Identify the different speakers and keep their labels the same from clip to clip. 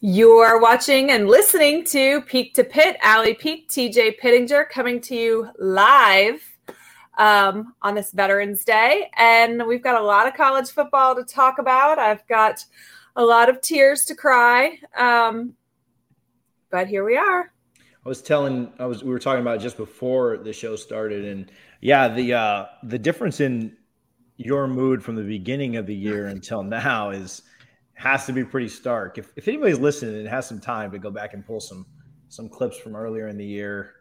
Speaker 1: You're watching and listening to Peak to Pit, Allie Peak, TJ Pittinger coming to you live um, on this Veterans Day. And we've got a lot of college football to talk about. I've got a lot of tears to cry. Um, but here we are.
Speaker 2: I was telling, I was, we were talking about just before the show started. And yeah, the, uh, the difference in your mood from the beginning of the year until now is has to be pretty stark. If, if anybody's listening and has some time to go back and pull some some clips from earlier in the year,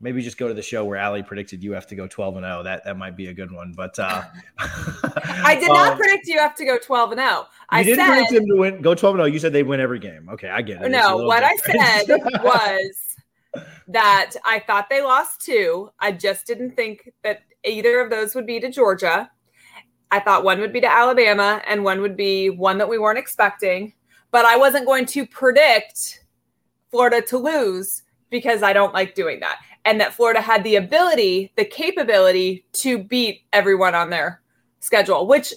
Speaker 2: maybe just go to the show where Allie predicted you have to go 12 and 0. That that might be a good one. But uh,
Speaker 1: I did not um, predict you have to go 12 and 0. I
Speaker 2: did
Speaker 1: said,
Speaker 2: predict them to win go 12 and 0. You said they'd win every game. Okay, I get it.
Speaker 1: No, what different. I said was that I thought they lost two. I just didn't think that either of those would be to Georgia. I thought one would be to Alabama and one would be one that we weren't expecting. But I wasn't going to predict Florida to lose because I don't like doing that. And that Florida had the ability, the capability to beat everyone on their schedule, which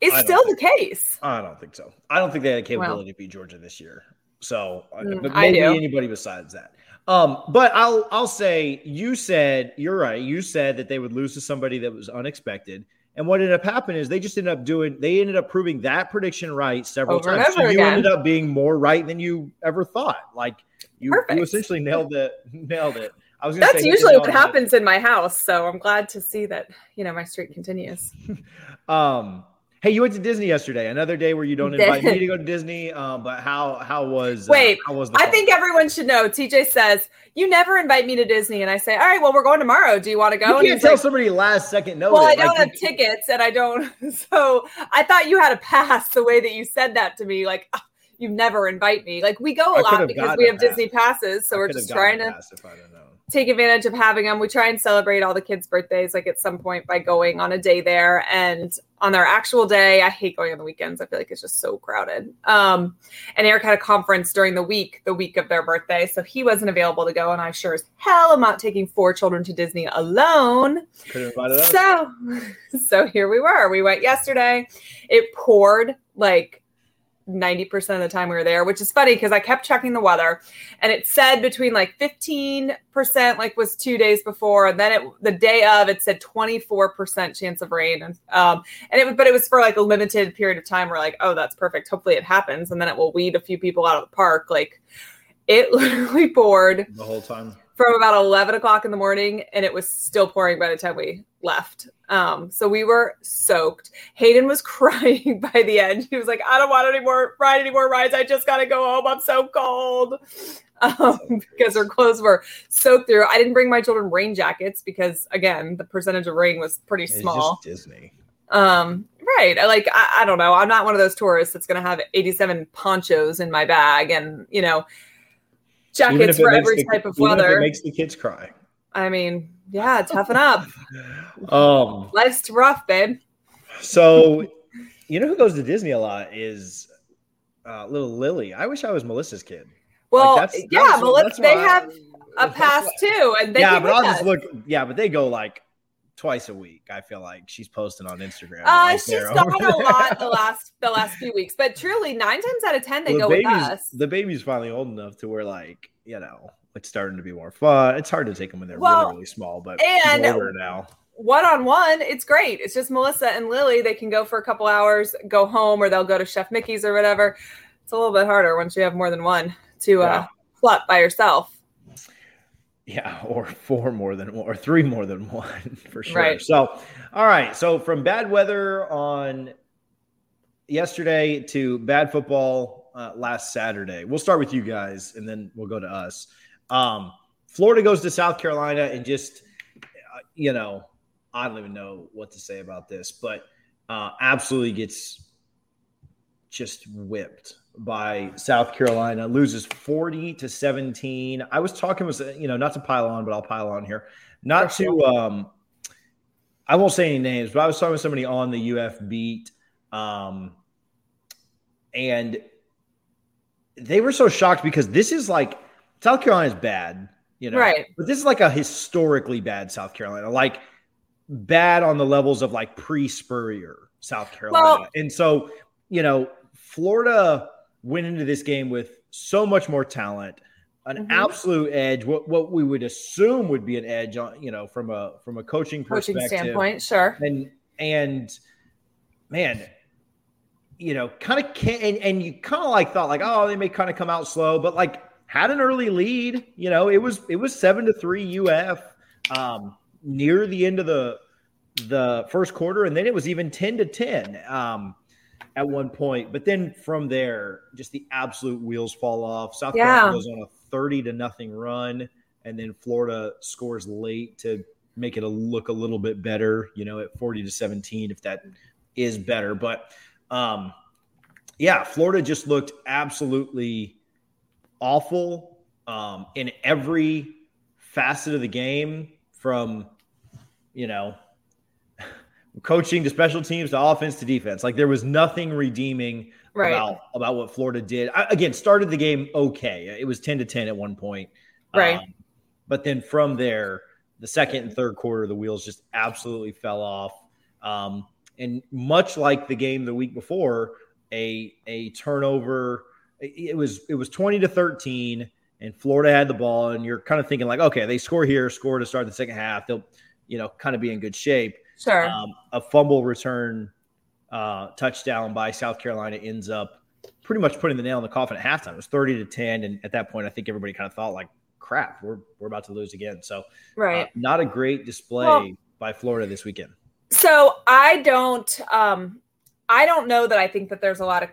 Speaker 1: is still think, the case.
Speaker 2: I don't think so. I don't think they had the capability well, to beat Georgia this year. So, uh, mm, but maybe anybody besides that. Um, but I'll I'll say you said you're right. You said that they would lose to somebody that was unexpected. And what ended up happening is they just ended up doing, they ended up proving that prediction right several over times. So you again. ended up being more right than you ever thought. Like you, you essentially nailed it, nailed it.
Speaker 1: I was That's usually what happens it. in my house. So I'm glad to see that, you know, my streak continues.
Speaker 2: um, Hey, you went to Disney yesterday. Another day where you don't invite me to go to Disney. Um, but how how was
Speaker 1: uh, wait? Uh, how was I think everyone should know. TJ says you never invite me to Disney, and I say, all right, well, we're going tomorrow. Do you want to go?
Speaker 2: You can't tell like, somebody last second no.
Speaker 1: Well, I don't like, have tickets, and I don't. So I thought you had a pass. The way that you said that to me, like. you never invite me. Like we go a lot because we have Disney passes, so I we're just trying to take advantage of having them. We try and celebrate all the kids' birthdays like at some point by going on a day there. And on their actual day, I hate going on the weekends. I feel like it's just so crowded. Um, and Eric had a conference during the week, the week of their birthday. So he wasn't available to go. And I sure as hell am not taking four children to Disney alone. So, so here we were. We went yesterday. It poured like 90% of the time we were there, which is funny because I kept checking the weather and it said between like 15% like was two days before. And then it, the day of it said 24% chance of rain. And, um, and it but it was for like a limited period of time. We're like, oh, that's perfect. Hopefully it happens. And then it will weed a few people out of the park. Like it literally poured
Speaker 2: the whole time
Speaker 1: from about 11 o'clock in the morning and it was still pouring by the time we left. Um, so we were soaked. Hayden was crying by the end. He was like i don't want any more ride any more rides. I just gotta go home. I'm so cold. Um, because her clothes were soaked through. I didn't bring my children rain jackets because again the percentage of rain was pretty small.
Speaker 2: disney.
Speaker 1: Um right. Like I, I don't know. I'm not one of those tourists that's going to have 87 ponchos in my bag and you know jackets for every
Speaker 2: the,
Speaker 1: type of weather.
Speaker 2: it makes the kids cry.
Speaker 1: I mean, yeah, toughen up.
Speaker 2: um,
Speaker 1: Life's rough, babe.
Speaker 2: So, you know who goes to Disney a lot is uh, little Lily. I wish I was Melissa's kid.
Speaker 1: Well, like that's, yeah, that's, Melissa. They have a pass too, and they
Speaker 2: yeah, but I'll just look. Yeah, but they go like twice a week. I feel like she's posting on Instagram.
Speaker 1: Uh, like she's gone a lot the last the last few weeks, but truly nine times out of ten they well, go with us.
Speaker 2: The baby's finally old enough to where like you know it's starting to be more fun. It's hard to take them when they're well, really really small, but and older now.
Speaker 1: One on one, it's great. It's just Melissa and Lily. They can go for a couple hours, go home, or they'll go to Chef Mickey's or whatever. It's a little bit harder once you have more than one to uh, yeah. uh, by yourself.
Speaker 2: Yeah, or four more than one, or three more than one for sure. Right. So, all right. So from bad weather on yesterday to bad football uh, last Saturday, we'll start with you guys, and then we'll go to us. Um, Florida goes to South Carolina, and just uh, you know, I don't even know what to say about this, but uh, absolutely gets just whipped by South Carolina, loses 40 to 17. I was talking with, you know, not to pile on, but I'll pile on here. Not to, um, I won't say any names, but I was talking with somebody on the UF beat. Um, and they were so shocked because this is like South Carolina is bad, you know,
Speaker 1: right?
Speaker 2: But this is like a historically bad South Carolina, like bad on the levels of like pre Spurrier South Carolina. Well, and so, you know, Florida went into this game with so much more talent, an mm-hmm. absolute edge. What what we would assume would be an edge on you know from a from a coaching
Speaker 1: coaching standpoint, sure.
Speaker 2: And and man, you know, kind of can and, and you kind of like thought like, oh, they may kind of come out slow, but like had an early lead. You know, it was it was seven to three UF um, near the end of the the first quarter, and then it was even ten to ten um, at one point. But then from there, just the absolute wheels fall off. South yeah. Carolina goes on a thirty to nothing run, and then Florida scores late to make it a look a little bit better. You know, at forty to seventeen, if that is better, but. Um, yeah, Florida just looked absolutely awful um, in every facet of the game from, you know, coaching to special teams to offense to defense. Like there was nothing redeeming right. about about what Florida did. I, again, started the game okay. It was 10 to 10 at one point.
Speaker 1: Right. Um,
Speaker 2: but then from there, the second and third quarter, the wheels just absolutely fell off. Um, and much like the game the week before, a a turnover. It was it was twenty to thirteen, and Florida had the ball, and you're kind of thinking like, okay, they score here, score to start the second half. They'll you know kind of be in good shape.
Speaker 1: Sure. Um,
Speaker 2: a fumble return uh, touchdown by South Carolina ends up pretty much putting the nail in the coffin at halftime. It was thirty to ten, and at that point, I think everybody kind of thought like, crap, we're we're about to lose again. So,
Speaker 1: right, uh,
Speaker 2: not a great display well, by Florida this weekend.
Speaker 1: So I don't um I don't know that I think that there's a lot of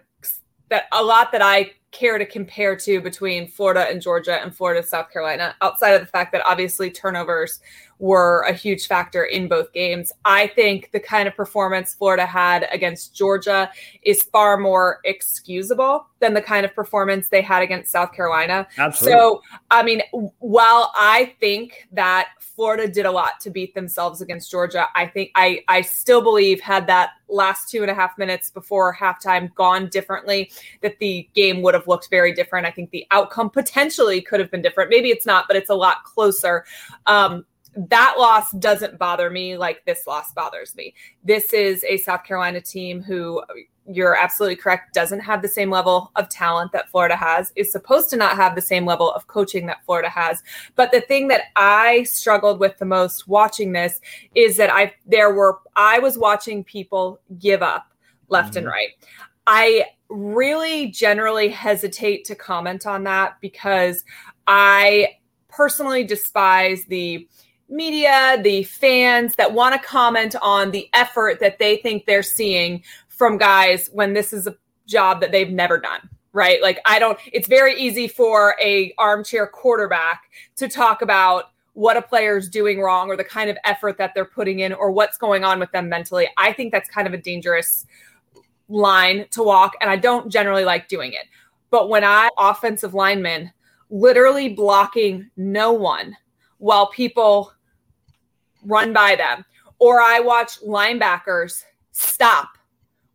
Speaker 1: that a lot that I care to compare to between Florida and Georgia and Florida South Carolina outside of the fact that obviously turnovers were a huge factor in both games. I think the kind of performance Florida had against Georgia is far more excusable than the kind of performance they had against South Carolina.
Speaker 2: Absolutely.
Speaker 1: So, I mean, while I think that Florida did a lot to beat themselves against Georgia, I think I I still believe had that last two and a half minutes before halftime gone differently, that the game would have looked very different. I think the outcome potentially could have been different. Maybe it's not, but it's a lot closer. Um, that loss doesn't bother me like this loss bothers me. This is a South Carolina team who you're absolutely correct doesn't have the same level of talent that Florida has is supposed to not have the same level of coaching that Florida has but the thing that I struggled with the most watching this is that I there were I was watching people give up left mm-hmm. and right I really generally hesitate to comment on that because I personally despise the media, the fans that want to comment on the effort that they think they're seeing from guys when this is a job that they've never done right? Like i don't it's very easy for a armchair quarterback to talk about what a player is doing wrong or the kind of effort that they're putting in or what's going on with them mentally. I think that's kind of a dangerous line to walk and i don't generally like doing it. But when i offensive linemen literally blocking no one while people run by them. Or I watch linebackers stop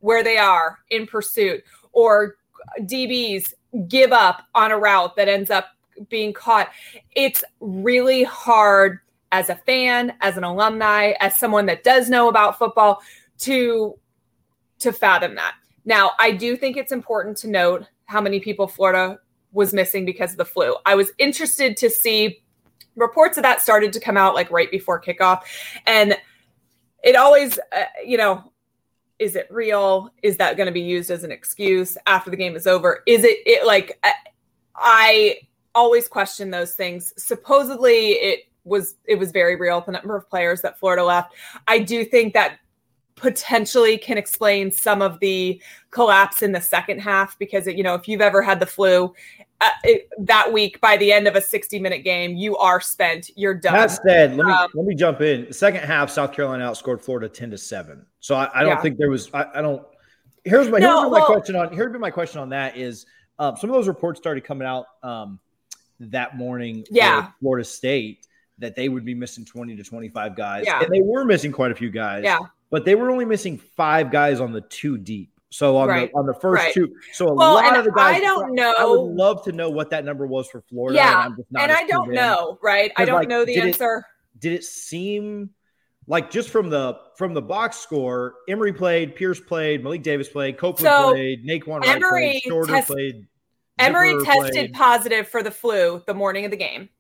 Speaker 1: where they are in pursuit, or DBs give up on a route that ends up being caught. It's really hard as a fan, as an alumni, as someone that does know about football to to fathom that. Now, I do think it's important to note how many people Florida was missing because of the flu. I was interested to see reports of that started to come out like right before kickoff. And it always uh, you know is it real? Is that going to be used as an excuse after the game is over? Is it it like uh, i always question those things. Supposedly it was it was very real the number of players that florida left. I do think that potentially can explain some of the collapse in the second half because you know if you've ever had the flu uh, it, that week by the end of a 60 minute game you are spent. You're done.
Speaker 2: That said let me um, let me jump in. The second half south carolina outscored florida 10 to 7 so i, I don't yeah. think there was I, I, don't here's my, no, here's well, my question on here's my question on that is um, some of those reports started coming out um, that morning
Speaker 1: yeah.
Speaker 2: Florida state that they would be missing 20 to 25 guys.
Speaker 1: Yeah.
Speaker 2: and they were missing quite a few guys.
Speaker 1: Yeah
Speaker 2: but they were only missing five guys on the two deep so on right. the on the first right. two, so a well, lot of the guys.
Speaker 1: I don't know.
Speaker 2: I would love to know what that number was for Florida.
Speaker 1: Yeah, and, and I don't know. Right, I don't like, know the answer.
Speaker 2: It, did it seem like just from the from the box score? Emory played, Pierce played, Malik Davis played, Copeland so, played, Nay'Quan Wright played, test- played.
Speaker 1: Emory tested played. positive for the flu the morning of the game.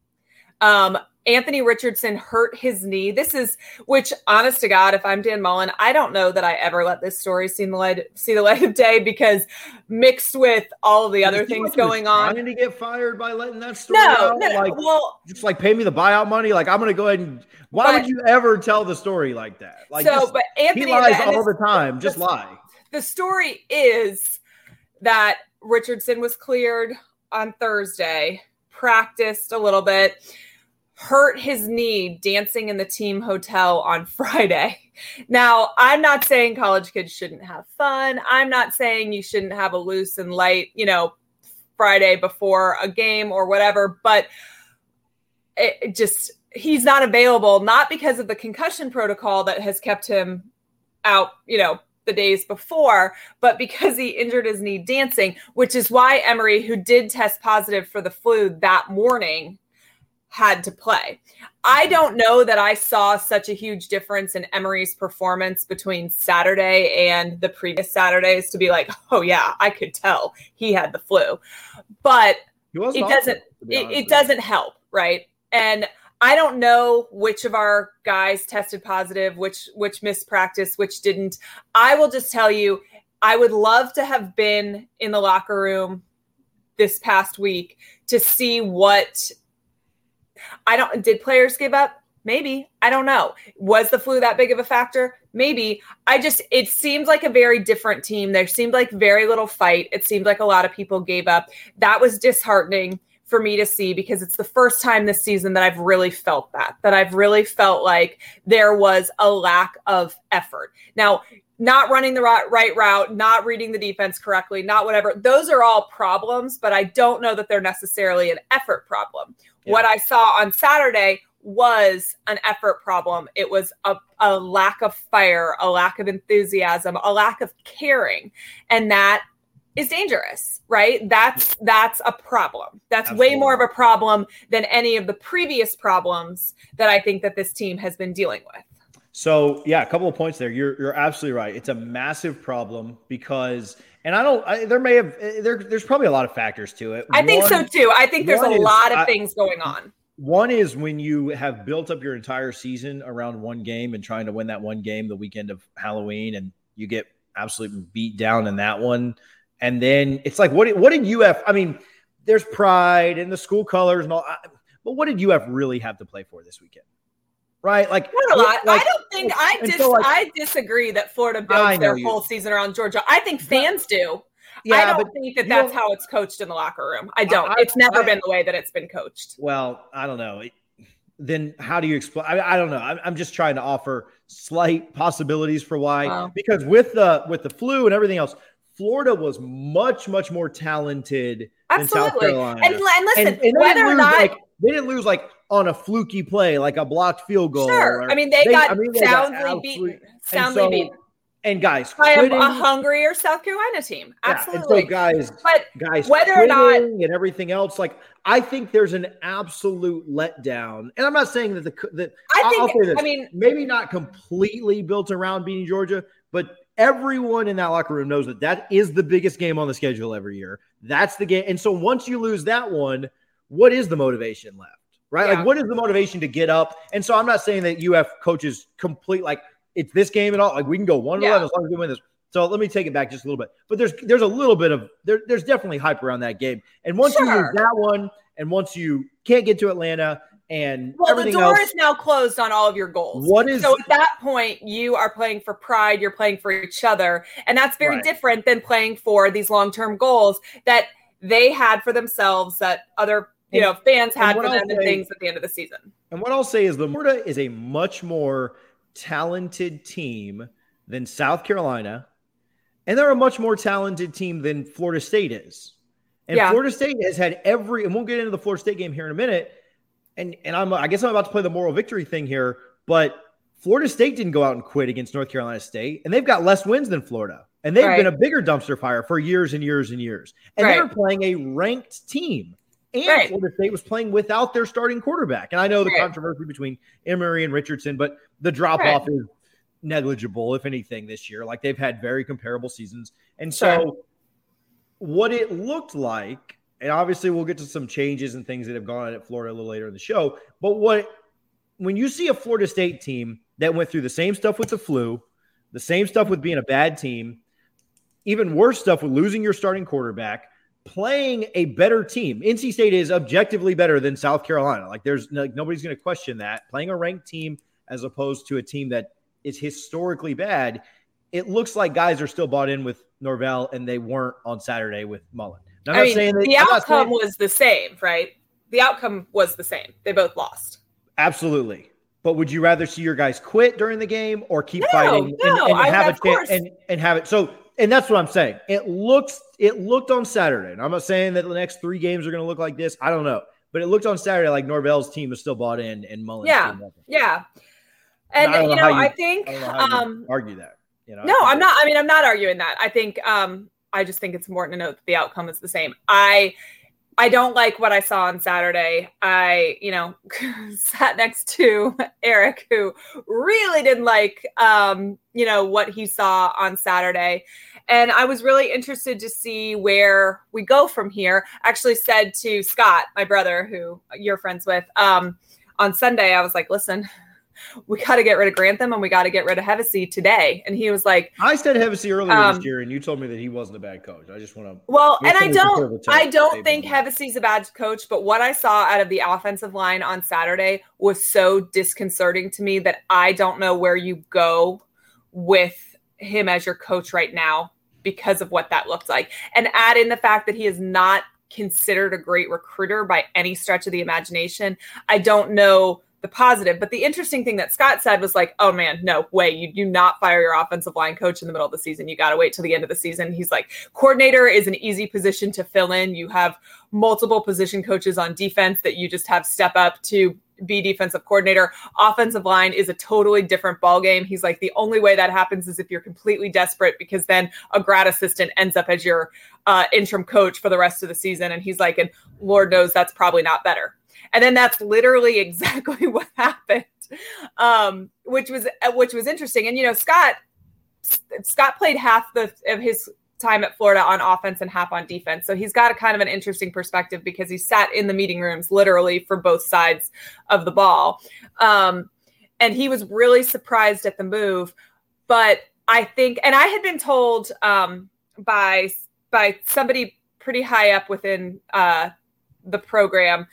Speaker 1: Um, Anthony Richardson hurt his knee. This is which, honest to God, if I'm Dan Mullen, I don't know that I ever let this story see the light see the light of day because mixed with all of the other things going on.
Speaker 2: Trying to get fired by letting that story no, out? No, like, well, just like pay me the buyout money. Like I'm going to go ahead and. Why but, would you ever tell the story like that? Like,
Speaker 1: so, just, but Anthony
Speaker 2: he lies all the time. Just lie.
Speaker 1: The story is that Richardson was cleared on Thursday, practiced a little bit hurt his knee dancing in the team hotel on Friday. Now, I'm not saying college kids shouldn't have fun. I'm not saying you shouldn't have a loose and light, you know, Friday before a game or whatever, but it just he's not available not because of the concussion protocol that has kept him out, you know, the days before, but because he injured his knee dancing, which is why Emory, who did test positive for the flu that morning, had to play. I don't know that I saw such a huge difference in Emory's performance between Saturday and the previous Saturdays to be like, oh yeah, I could tell he had the flu. But it doesn't it, it doesn't help, right? And I don't know which of our guys tested positive, which which missed practice, which didn't. I will just tell you, I would love to have been in the locker room this past week to see what I don't did players give up? Maybe. I don't know. Was the flu that big of a factor? Maybe. I just it seemed like a very different team. There seemed like very little fight. It seemed like a lot of people gave up. That was disheartening for me to see because it's the first time this season that I've really felt that. That I've really felt like there was a lack of effort. Now, not running the right, route, not reading the defense correctly, not whatever. Those are all problems, but I don't know that they're necessarily an effort problem. Yeah. What I saw on Saturday was an effort problem. It was a, a lack of fire, a lack of enthusiasm, a lack of caring. And that is dangerous, right? That's that's a problem. That's Absolutely. way more of a problem than any of the previous problems that I think that this team has been dealing with.
Speaker 2: So yeah, a couple of points there. You're you're absolutely right. It's a massive problem because, and I don't. I, there may have eh, there. There's probably a lot of factors to it.
Speaker 1: I think so too. I think there's a is, lot of I, things going on.
Speaker 2: One is when you have built up your entire season around one game and trying to win that one game the weekend of Halloween, and you get absolutely beat down in that one, and then it's like, what? What did UF? I mean, there's pride and the school colors and all, but what did UF really have to play for this weekend? Right? Like,
Speaker 1: not a lot. Like, I don't think I dis- so like, I disagree that Florida builds their whole season around Georgia. I think fans do. Yeah, I don't think that that's how it's coached in the locker room. I don't. I, it's never I, been the way that it's been coached.
Speaker 2: Well, I don't know. Then how do you explain? I, I don't know. I'm, I'm, just trying to offer slight possibilities for why. Wow. Because with the with the flu and everything else, Florida was much much more talented Absolutely. than South Carolina.
Speaker 1: And, and listen, and, and whether or not
Speaker 2: like, they didn't lose like on a fluky play, like a blocked field goal.
Speaker 1: Sure. Or, I mean, they, they got I mean, they soundly got beaten. Soundly and so, beaten.
Speaker 2: And guys,
Speaker 1: by quitting, a, hungrier South Carolina team. Absolutely.
Speaker 2: Yeah, so guys, but guys, whether or not and everything else, like I think there's an absolute letdown. And I'm not saying that the that
Speaker 1: I think, I'll say this, I mean,
Speaker 2: maybe not completely built around beating Georgia, but everyone in that locker room knows that that is the biggest game on the schedule every year. That's the game. And so once you lose that one, what is the motivation left? Right? Yeah. Like, what is the motivation to get up? And so I'm not saying that UF coaches complete like it's this game and all. Like we can go one yeah. eleven as long as we win this. So let me take it back just a little bit. But there's there's a little bit of there, there's definitely hype around that game. And once sure. you lose that one, and once you can't get to Atlanta, and
Speaker 1: well, the door else, is now closed on all of your goals.
Speaker 2: What is
Speaker 1: so at that point you are playing for pride, you're playing for each other, and that's very right. different than playing for these long term goals that they had for themselves that other you know fans had for them say, and things at the end of the season.
Speaker 2: And what I'll say is the Florida is a much more talented team than South Carolina, and they're a much more talented team than Florida State is. And yeah. Florida State has had every, and we'll get into the Florida State game here in a minute. And and I'm, I guess I'm about to play the moral victory thing here, but Florida State didn't go out and quit against North Carolina State, and they've got less wins than Florida. And they've right. been a bigger dumpster fire for years and years and years. And right. they're playing a ranked team. And right. Florida State was playing without their starting quarterback. And I know the right. controversy between Emory and Richardson, but the drop off right. is negligible, if anything, this year. Like they've had very comparable seasons. And so what it looked like and obviously we'll get to some changes and things that have gone on at Florida a little later in the show. But what when you see a Florida State team that went through the same stuff with the flu, the same stuff with being a bad team, even worse stuff with losing your starting quarterback, playing a better team. NC State is objectively better than South Carolina. Like there's like nobody's going to question that. Playing a ranked team as opposed to a team that is historically bad, it looks like guys are still bought in with Norvell and they weren't on Saturday with Mullen.
Speaker 1: Now, I mean, that, the outcome was the same, right? The outcome was the same. They both lost.
Speaker 2: Absolutely. But would you rather see your guys quit during the game or keep
Speaker 1: no,
Speaker 2: fighting
Speaker 1: no,
Speaker 2: and, and have a chance and, and have it? So, and that's what I'm saying. It looks, it looked on Saturday. And I'm not saying that the next three games are going to look like this. I don't know. But it looked on Saturday like Norvell's team was still bought in and Mullen's
Speaker 1: yeah, Yeah. And, and you know, you, I think, I um,
Speaker 2: argue that. You know,
Speaker 1: no, I'm not. I mean, I'm not arguing that. I think, um, I just think it's important to note that the outcome is the same. I, I don't like what I saw on Saturday. I, you know, sat next to Eric, who really didn't like, um, you know, what he saw on Saturday. And I was really interested to see where we go from here. Actually, said to Scott, my brother, who you're friends with, um, on Sunday, I was like, listen, we got to get rid of Grantham and we got to get rid of Hevesy today. And he was like,
Speaker 2: I said Hevesy earlier um, this year, and you told me that he wasn't a bad coach. I just want to.
Speaker 1: Well, and I don't, I don't think Hevesy's a bad coach, but what I saw out of the offensive line on Saturday was so disconcerting to me that I don't know where you go with him as your coach right now because of what that looked like. And add in the fact that he is not considered a great recruiter by any stretch of the imagination. I don't know the positive. But the interesting thing that Scott said was like, oh man, no way. You do not fire your offensive line coach in the middle of the season. You got to wait till the end of the season. He's like, coordinator is an easy position to fill in. You have multiple position coaches on defense that you just have step up to be defensive coordinator. Offensive line is a totally different ball game. He's like the only way that happens is if you're completely desperate because then a grad assistant ends up as your uh, interim coach for the rest of the season. And he's like, and Lord knows that's probably not better. And then that's literally exactly what happened, um, which was which was interesting. And you know, Scott Scott played half the of his time at Florida on offense and half on defense. So he's got a kind of an interesting perspective because he sat in the meeting rooms literally for both sides of the ball. Um, and he was really surprised at the move. But I think, and I had been told um, by by somebody pretty high up within uh, the program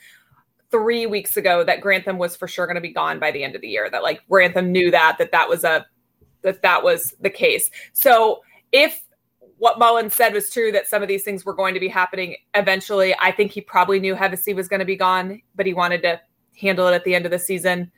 Speaker 1: three weeks ago that Grantham was for sure going to be gone by the end of the year. That like Grantham knew that that that was a that that was the case. So if what Mullen said was true that some of these things were going to be happening eventually, I think he probably knew Hevesy was going to be gone, but he wanted to handle it at the end of the season.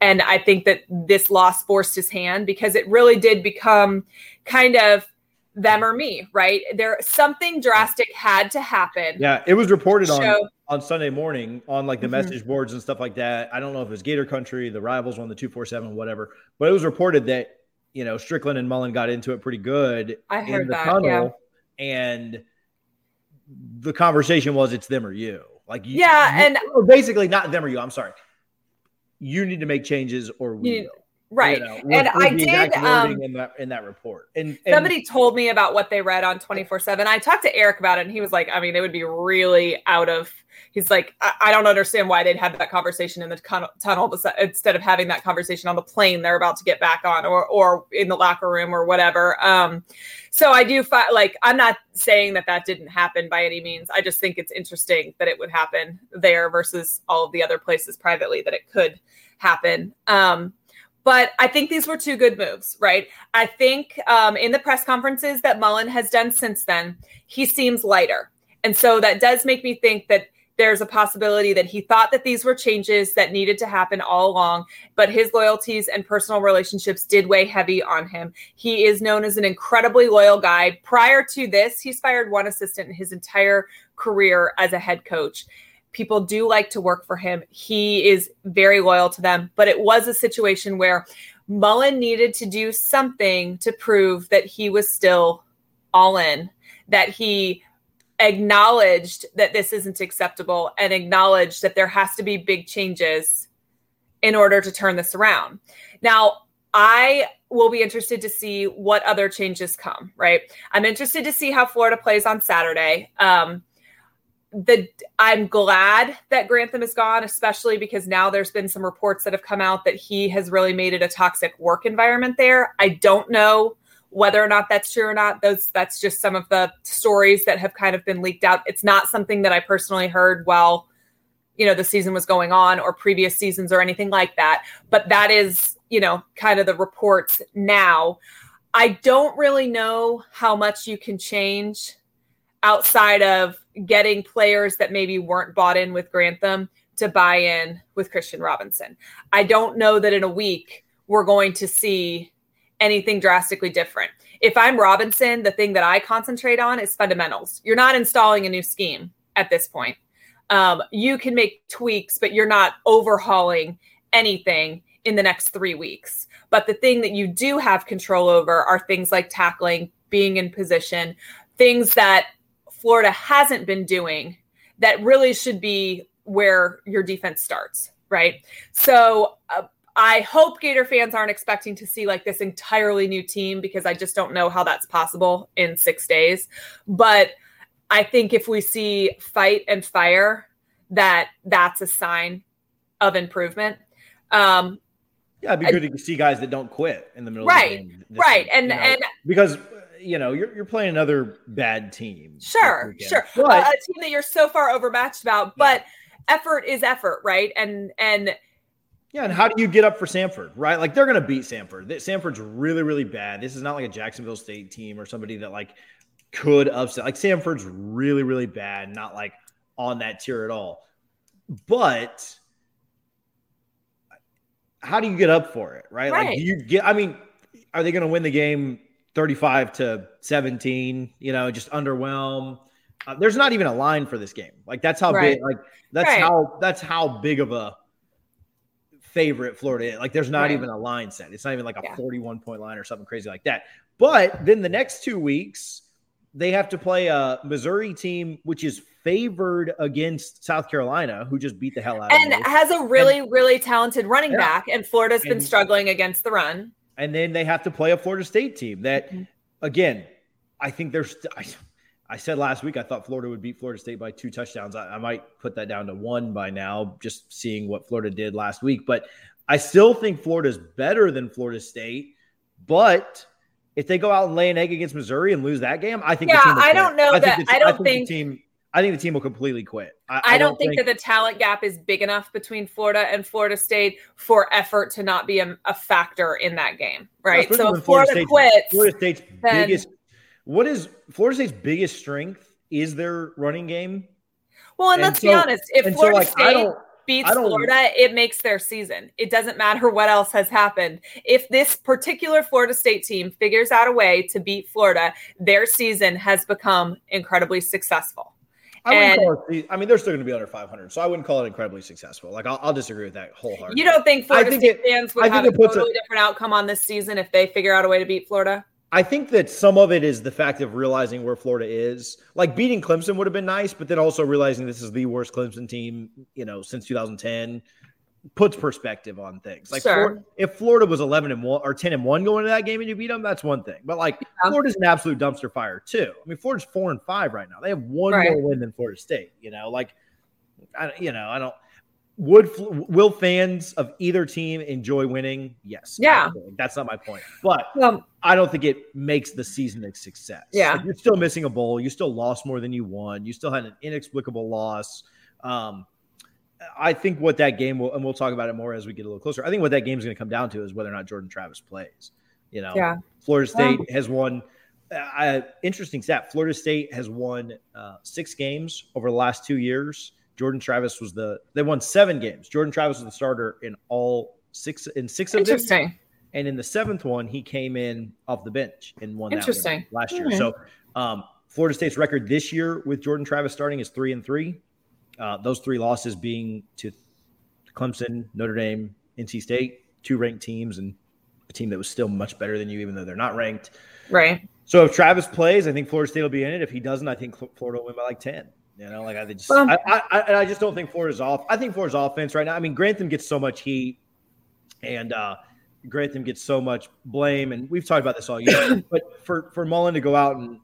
Speaker 1: And I think that this loss forced his hand because it really did become kind of them or me, right? There something drastic had to happen.
Speaker 2: Yeah, it was reported on on Sunday morning on like the mm-hmm. message boards and stuff like that. I don't know if it was Gator Country, the rivals on the 247, whatever, but it was reported that, you know, Stricklin and Mullen got into it pretty good
Speaker 1: I heard
Speaker 2: in the
Speaker 1: that,
Speaker 2: tunnel. Yeah. And the conversation was it's them or you. Like, you,
Speaker 1: yeah,
Speaker 2: you,
Speaker 1: and
Speaker 2: basically not them or you. I'm sorry. You need to make changes or we
Speaker 1: you, right. you know, and i did um,
Speaker 2: in that in that report. And,
Speaker 1: and, somebody told me about what they read on 24 7 i talked to eric about it and he was like i mean it would be really out of he's like I, I don't understand why they'd have that conversation in the con- tunnel instead of having that conversation on the plane they're about to get back on or or in the locker room or whatever. Um so i do fi- like i'm not saying that that didn't happen by any means. I just think it's interesting that it would happen there versus all of the other places privately that it could happen. Um but I think these were two good moves, right? I think um, in the press conferences that Mullen has done since then, he seems lighter. And so that does make me think that there's a possibility that he thought that these were changes that needed to happen all along, but his loyalties and personal relationships did weigh heavy on him. He is known as an incredibly loyal guy. Prior to this, he's fired one assistant in his entire career as a head coach people do like to work for him. He is very loyal to them, but it was a situation where Mullen needed to do something to prove that he was still all in, that he acknowledged that this isn't acceptable and acknowledged that there has to be big changes in order to turn this around. Now, I will be interested to see what other changes come, right? I'm interested to see how Florida plays on Saturday. Um, the I'm glad that Grantham is gone, especially because now there's been some reports that have come out that he has really made it a toxic work environment there. I don't know whether or not that's true or not. Those that's just some of the stories that have kind of been leaked out. It's not something that I personally heard while you know the season was going on or previous seasons or anything like that. But that is you know kind of the reports now. I don't really know how much you can change outside of getting players that maybe weren't bought in with Grantham to buy in with Christian Robinson. I don't know that in a week we're going to see anything drastically different. If I'm Robinson, the thing that I concentrate on is fundamentals. You're not installing a new scheme at this point. Um, you can make tweaks, but you're not overhauling anything in the next three weeks. But the thing that you do have control over are things like tackling, being in position, things that Florida hasn't been doing that really should be where your defense starts, right? So uh, I hope Gator fans aren't expecting to see like this entirely new team because I just don't know how that's possible in six days. But I think if we see fight and fire, that that's a sign of improvement. Um,
Speaker 2: yeah, it'd be good I, to see guys that don't quit in the middle
Speaker 1: right,
Speaker 2: of the game.
Speaker 1: Right, and you know, and
Speaker 2: because you know you're you're playing another bad team.
Speaker 1: Sure, sure. But, uh, a team that you're so far overmatched about, but yeah. effort is effort, right? And and
Speaker 2: yeah, and how do you get up for Samford, right? Like they're going to beat Samford. Samford's really, really bad. This is not like a Jacksonville State team or somebody that like could upset. Like Samford's really, really bad, not like on that tier at all. But how do you get up for it, right? right. Like you get. I mean, are they going to win the game 35 to 17, you know, just underwhelm. Uh, there's not even a line for this game. Like that's how right. big like that's right. how that's how big of a favorite Florida is. Like there's not right. even a line set. It's not even like a yeah. 41 point line or something crazy like that. But then the next 2 weeks they have to play a Missouri team which is favored against South Carolina, who just beat the hell out
Speaker 1: and
Speaker 2: of them.
Speaker 1: And has a really, and, really talented running yeah. back. And Florida's been struggling against the run
Speaker 2: and then they have to play a Florida State team that, mm-hmm. again, I think there's. I, I, said last week I thought Florida would beat Florida State by two touchdowns. I, I might put that down to one by now, just seeing what Florida did last week. But I still think Florida is better than Florida State. But if they go out and lay an egg against Missouri and lose that game, I think.
Speaker 1: Yeah, I don't know I that. The, I don't I think, think
Speaker 2: team. I think the team will completely quit.
Speaker 1: I, I, I don't, don't think, think, that the talent gap is big enough between Florida and Florida State for effort to not be a, a factor in that game, right? No, so if Florida, Florida quits,
Speaker 2: Florida State's then, biggest what is Florida State's biggest strength is their running game.
Speaker 1: Well, and, and let's so, be honest, if Florida so like, State beats Florida, it makes their season. It doesn't matter what else has happened. If this particular Florida State team figures out a way to beat Florida, their season has become incredibly successful.
Speaker 2: I wouldn't call it. I mean, they're still going to be under 500, so I wouldn't call it incredibly successful. Like, I'll, I'll disagree with that wholeheartedly.
Speaker 1: You don't think Florida think State it, fans would I have a totally a, different outcome on this season if they figure out a way to beat Florida?
Speaker 2: I think that some of it is the fact of realizing where Florida is. Like beating Clemson would have been nice, but then also realizing this is the worst Clemson team, you know, since 2010 puts perspective on things. Like sure. Florida, if Florida was 11 and 1 or 10 and 1 going to that game and you beat them, that's one thing. But like yeah. Florida's an absolute dumpster fire too. I mean, Florida's 4 and 5 right now. They have one right. more win than Florida State, you know. Like I you know, I don't would will fans of either team enjoy winning? Yes.
Speaker 1: Yeah.
Speaker 2: That's not my point. But um, I don't think it makes the season a success.
Speaker 1: Yeah.
Speaker 2: Like you're still missing a bowl. You still lost more than you won. You still had an inexplicable loss. Um, I think what that game will, and we'll talk about it more as we get a little closer. I think what that game is going to come down to is whether or not Jordan Travis plays. You know,
Speaker 1: yeah.
Speaker 2: Florida State has won. Uh, interesting stat: Florida State has won uh, six games over the last two years. Jordan Travis was the they won seven games. Jordan Travis was the starter in all six in six of
Speaker 1: Interesting.
Speaker 2: them. And in the seventh one, he came in off the bench and won
Speaker 1: Interesting.
Speaker 2: last year. Mm-hmm. So um, Florida State's record this year with Jordan Travis starting is three and three. Uh, those three losses being to Clemson, Notre Dame, NC State, two ranked teams, and a team that was still much better than you, even though they're not ranked.
Speaker 1: Right.
Speaker 2: So if Travis plays, I think Florida State will be in it. If he doesn't, I think Florida will win by like ten. You know, like I just, well, I, I, I, just don't think Florida's off. I think Florida's offense right now. I mean, Grantham gets so much heat, and uh, Grantham gets so much blame, and we've talked about this all year. but for for Mullen to go out and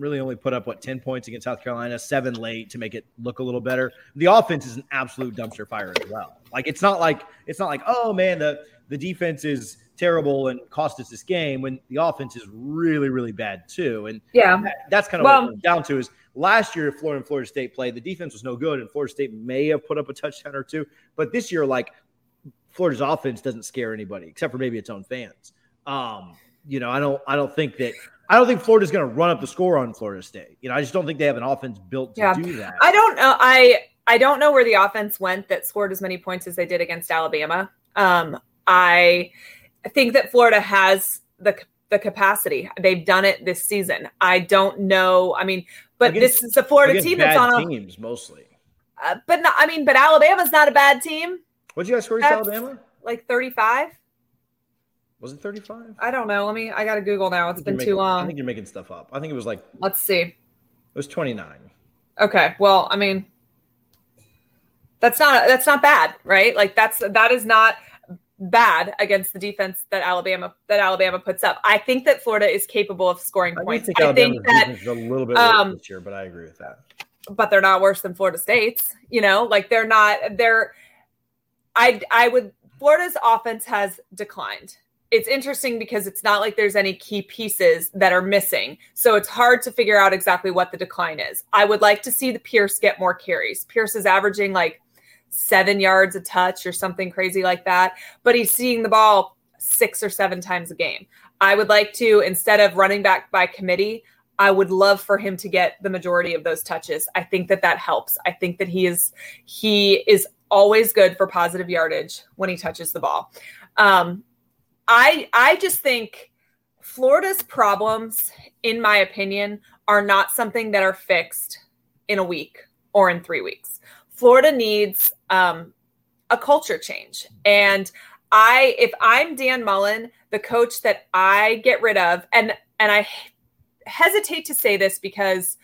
Speaker 2: really only put up what 10 points against South Carolina, seven late to make it look a little better. The offense is an absolute dumpster fire as well. Like it's not like it's not like oh man the the defense is terrible and cost us this game when the offense is really really bad too. And
Speaker 1: yeah,
Speaker 2: that, that's kind of well, what it down to is last year Florida and Florida State played the defense was no good and Florida State may have put up a touchdown or two, but this year like Florida's offense doesn't scare anybody except for maybe its own fans. Um, you know, I don't I don't think that I don't think Florida's going to run up the score on Florida State. You know, I just don't think they have an offense built to yeah. do that.
Speaker 1: I don't know. I I don't know where the offense went that scored as many points as they did against Alabama. Um, I think that Florida has the the capacity. They've done it this season. I don't know. I mean, but against, this is a Florida team that's on
Speaker 2: teams mostly.
Speaker 1: Uh, but not, I mean, but Alabama's not a bad team.
Speaker 2: What'd you guys score against Alabama?
Speaker 1: Like thirty-five.
Speaker 2: Was it 35?
Speaker 1: I don't know. Let me. I got to Google now. It's been
Speaker 2: making,
Speaker 1: too long.
Speaker 2: I think you're making stuff up. I think it was like.
Speaker 1: Let's see. It
Speaker 2: was 29.
Speaker 1: Okay. Well, I mean, that's not that's not bad, right? Like that's that is not bad against the defense that Alabama that Alabama puts up. I think that Florida is capable of scoring
Speaker 2: I
Speaker 1: points.
Speaker 2: Think I think that a little bit um, this year, but I agree with that.
Speaker 1: But they're not worse than Florida State's. You know, like they're not. They're. I I would. Florida's offense has declined it's interesting because it's not like there's any key pieces that are missing. So it's hard to figure out exactly what the decline is. I would like to see the Pierce get more carries. Pierce is averaging like seven yards a touch or something crazy like that, but he's seeing the ball six or seven times a game. I would like to, instead of running back by committee, I would love for him to get the majority of those touches. I think that that helps. I think that he is he is always good for positive yardage when he touches the ball. Um, I I just think Florida's problems, in my opinion, are not something that are fixed in a week or in three weeks. Florida needs um, a culture change, and I if I'm Dan Mullen, the coach that I get rid of, and and I hesitate to say this because.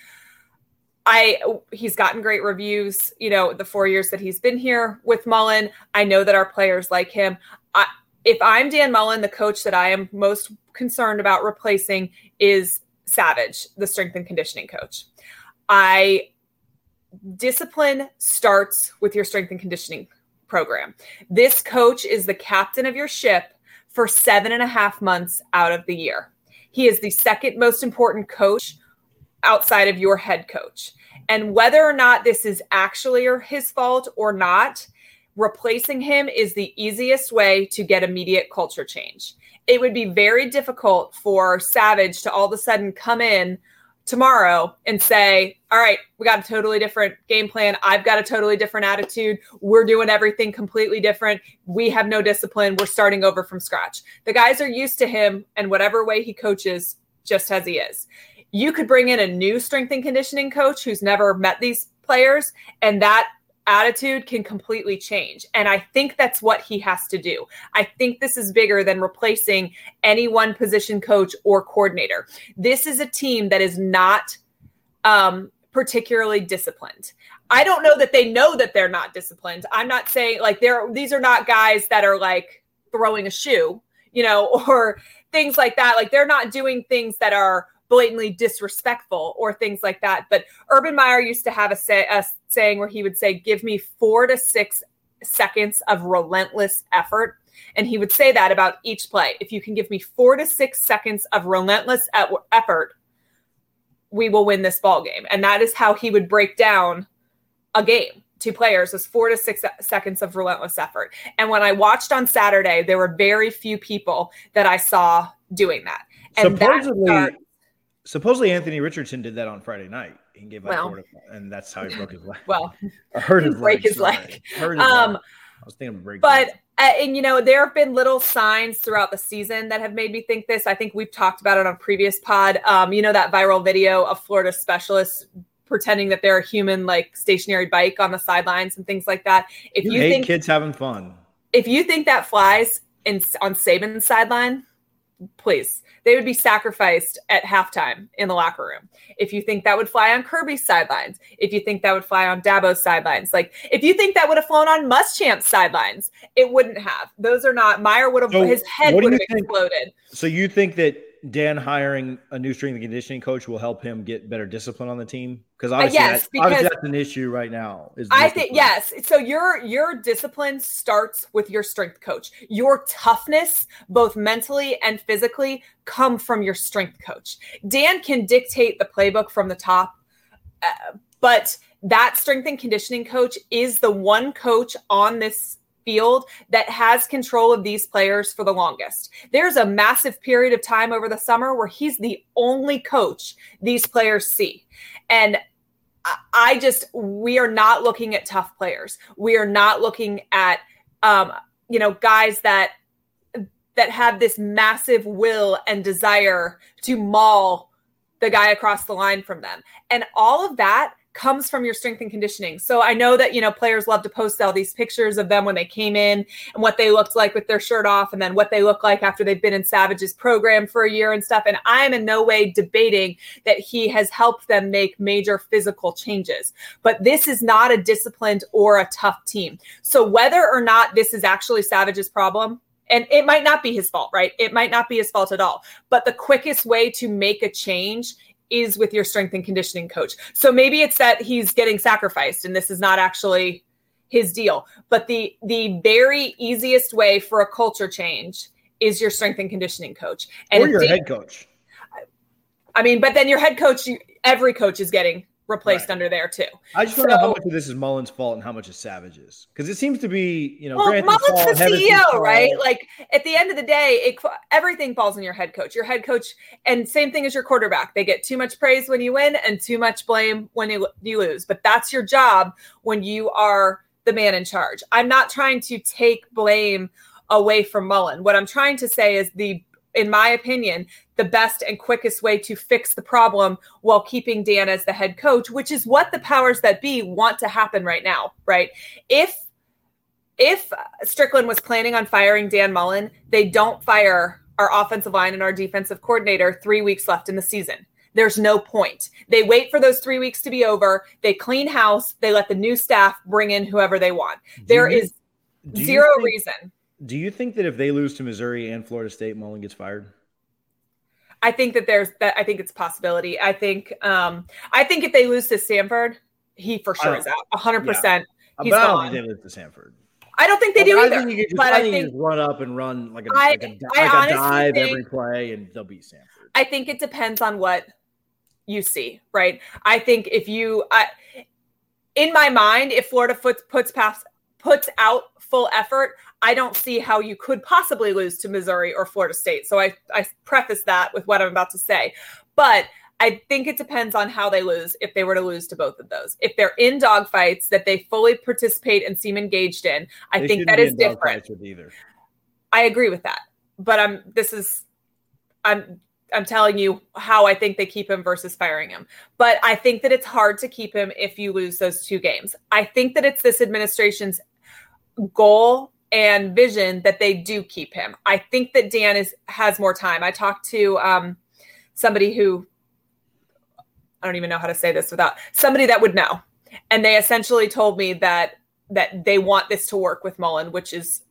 Speaker 1: I he's gotten great reviews, you know, the 4 years that he's been here with Mullen. I know that our players like him. I if I'm Dan Mullen, the coach that I am most concerned about replacing is Savage, the strength and conditioning coach. I discipline starts with your strength and conditioning program. This coach is the captain of your ship for seven and a half months out of the year. He is the second most important coach outside of your head coach. And whether or not this is actually his fault or not, replacing him is the easiest way to get immediate culture change. It would be very difficult for Savage to all of a sudden come in tomorrow and say, All right, we got a totally different game plan. I've got a totally different attitude. We're doing everything completely different. We have no discipline. We're starting over from scratch. The guys are used to him and whatever way he coaches, just as he is. You could bring in a new strength and conditioning coach who's never met these players, and that attitude can completely change. And I think that's what he has to do. I think this is bigger than replacing any one position coach or coordinator. This is a team that is not um, particularly disciplined. I don't know that they know that they're not disciplined. I'm not saying like they're these are not guys that are like throwing a shoe, you know, or things like that. Like they're not doing things that are blatantly disrespectful or things like that. But Urban Meyer used to have a, say, a saying where he would say, Give me four to six seconds of relentless effort. And he would say that about each play. If you can give me four to six seconds of relentless effort, we will win this ball game. And that is how he would break down a game to players is four to six seconds of relentless effort. And when I watched on Saturday, there were very few people that I saw doing that. And
Speaker 2: supposedly, that supposedly Anthony Richardson did that on Friday night. He gave up well, and that's how he broke his leg.
Speaker 1: Well,
Speaker 2: I heard his
Speaker 1: break leg, his leg. Heard his um, leg. I was thinking break. But uh, and you know there have been little signs throughout the season that have made me think this. I think we've talked about it on a previous pod. Um, you know that viral video of Florida specialists pretending that they're a human like stationary bike on the sidelines and things like that.
Speaker 2: If you, you think kids having fun,
Speaker 1: if you think that flies in on Saban's sideline, please they would be sacrificed at halftime in the locker room. If you think that would fly on Kirby's sidelines, if you think that would fly on Dabo's sidelines, like if you think that would have flown on Muschamp's sidelines, it wouldn't have. Those are not. Meyer would have. So his head would have exploded.
Speaker 2: So you think that Dan hiring a new strength and conditioning coach will help him get better discipline on the team? Because obviously, uh, yes, that, because obviously that's an issue right now.
Speaker 1: Is I think yes. So your your discipline starts with your strength coach. Your toughness, both mentally and physically, come from your strength coach. Dan can dictate the playbook from the top, uh, but that strength and conditioning coach is the one coach on this field that has control of these players for the longest. There's a massive period of time over the summer where he's the only coach these players see. And I just, we are not looking at tough players. We are not looking at, um, you know, guys that that have this massive will and desire to maul the guy across the line from them. And all of that comes from your strength and conditioning. So I know that, you know, players love to post all these pictures of them when they came in and what they looked like with their shirt off and then what they look like after they've been in Savage's program for a year and stuff. And I'm in no way debating that he has helped them make major physical changes. But this is not a disciplined or a tough team. So whether or not this is actually Savage's problem, and it might not be his fault, right? It might not be his fault at all. But the quickest way to make a change is with your strength and conditioning coach. So maybe it's that he's getting sacrificed and this is not actually his deal. But the the very easiest way for a culture change is your strength and conditioning coach and
Speaker 2: or your head coach.
Speaker 1: I mean, but then your head coach, every coach is getting replaced right. under there too.
Speaker 2: I just want to know how much of this is Mullen's fault and how much is Savage's because it seems to be, you know,
Speaker 1: well, Mullen's the CEO, right? Like at the end of the day, it, everything falls on your head coach. Your head coach, and same thing as your quarterback. They get too much praise when you win and too much blame when you, you lose. But that's your job when you are the man in charge. I'm not trying to take blame away from Mullen. What I'm trying to say is the in my opinion, the best and quickest way to fix the problem while keeping Dan as the head coach, which is what the powers that be want to happen right now, right? If if Stricklin was planning on firing Dan Mullen, they don't fire our offensive line and our defensive coordinator 3 weeks left in the season. There's no point. They wait for those 3 weeks to be over, they clean house, they let the new staff bring in whoever they want. There is zero think- reason
Speaker 2: do you think that if they lose to Missouri and Florida State, Mullen gets fired?
Speaker 1: I think that there's that. I think it's a possibility. I think. Um, I think if they lose to Samford, he for sure is out. hundred yeah. percent.
Speaker 2: He's but I don't think they lose to Samford.
Speaker 1: I don't think they do
Speaker 2: I
Speaker 1: either.
Speaker 2: Think just, but I, I think, run up and run like a, I, like a, like a dive think, every play, and they'll beat Samford.
Speaker 1: I think it depends on what you see, right? I think if you, I, in my mind, if Florida puts puts past puts out full effort, I don't see how you could possibly lose to Missouri or Florida State. So I, I preface that with what I'm about to say. But I think it depends on how they lose if they were to lose to both of those. If they're in dogfights that they fully participate and seem engaged in, I they think that is different. either. I agree with that. But I'm this is I'm I'm telling you how I think they keep him versus firing him. But I think that it's hard to keep him if you lose those two games. I think that it's this administration's goal and vision that they do keep him. I think that Dan is has more time. I talked to um, somebody who I don't even know how to say this without somebody that would know, and they essentially told me that that they want this to work with Mullen, which is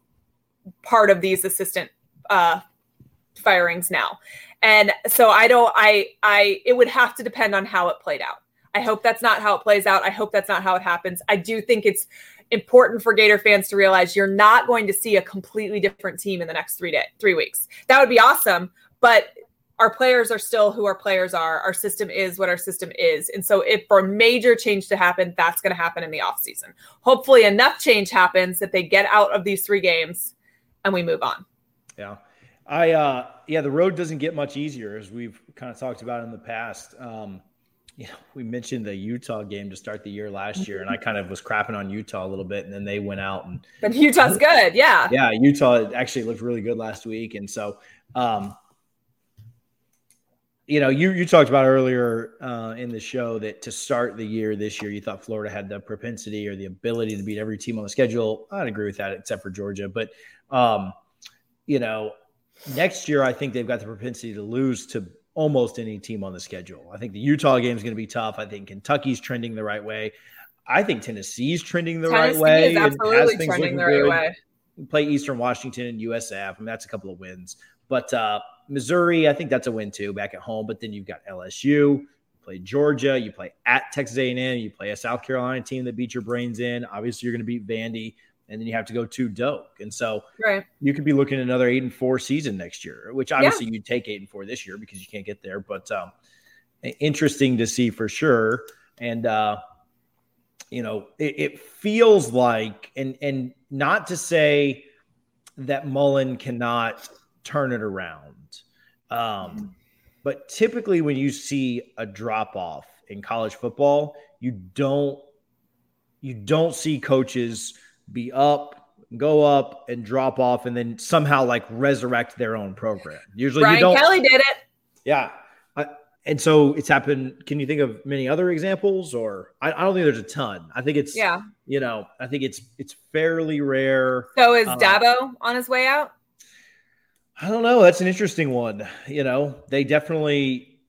Speaker 1: part of these assistant uh, firings now. And so I don't. I I it would have to depend on how it played out. I hope that's not how it plays out. I hope that's not how it happens. I do think it's important for Gator fans to realize you're not going to see a completely different team in the next three day, three weeks. That would be awesome, but our players are still who our players are. Our system is what our system is. And so if for a major change to happen, that's going to happen in the offseason. Hopefully enough change happens that they get out of these three games and we move on.
Speaker 2: Yeah. I uh yeah, the road doesn't get much easier as we've kind of talked about in the past. Um you know, we mentioned the Utah game to start the year last year, and I kind of was crapping on Utah a little bit, and then they went out and.
Speaker 1: But Utah's good, yeah.
Speaker 2: Yeah, Utah actually looked really good last week, and so, um, you know, you you talked about earlier uh, in the show that to start the year this year, you thought Florida had the propensity or the ability to beat every team on the schedule. I'd agree with that, except for Georgia, but um, you know, next year I think they've got the propensity to lose to almost any team on the schedule. I think the Utah game is going to be tough. I think Kentucky's trending the right way. I think Tennessee's trending the Tennessee right way.
Speaker 1: Is absolutely trending the right good. way.
Speaker 2: Play Eastern Washington and USF. I mean, that's a couple of wins. But uh, Missouri, I think that's a win too, back at home. But then you've got LSU, you play Georgia, you play at Texas A&M, you play a South Carolina team that beat your brains in. Obviously, you're going to beat Vandy, and then you have to go to Doak, and so
Speaker 1: right.
Speaker 2: you could be looking at another eight and four season next year. Which obviously yeah. you'd take eight and four this year because you can't get there, but um, interesting to see for sure. And uh, you know, it, it feels like, and and not to say that Mullen cannot turn it around. Um, but typically, when you see a drop off in college football, you don't you don't see coaches be up, go up, and drop off, and then somehow like resurrect their own program. Usually,
Speaker 1: Brian
Speaker 2: you don't.
Speaker 1: Kelly did it.
Speaker 2: Yeah, I, and so it's happened. Can you think of many other examples, or I, I, don't think there's a ton. I think it's
Speaker 1: yeah.
Speaker 2: You know, I think it's it's fairly rare.
Speaker 1: So is uh, Dabo on his way out?
Speaker 2: I don't know. That's an interesting one. You know, they definitely,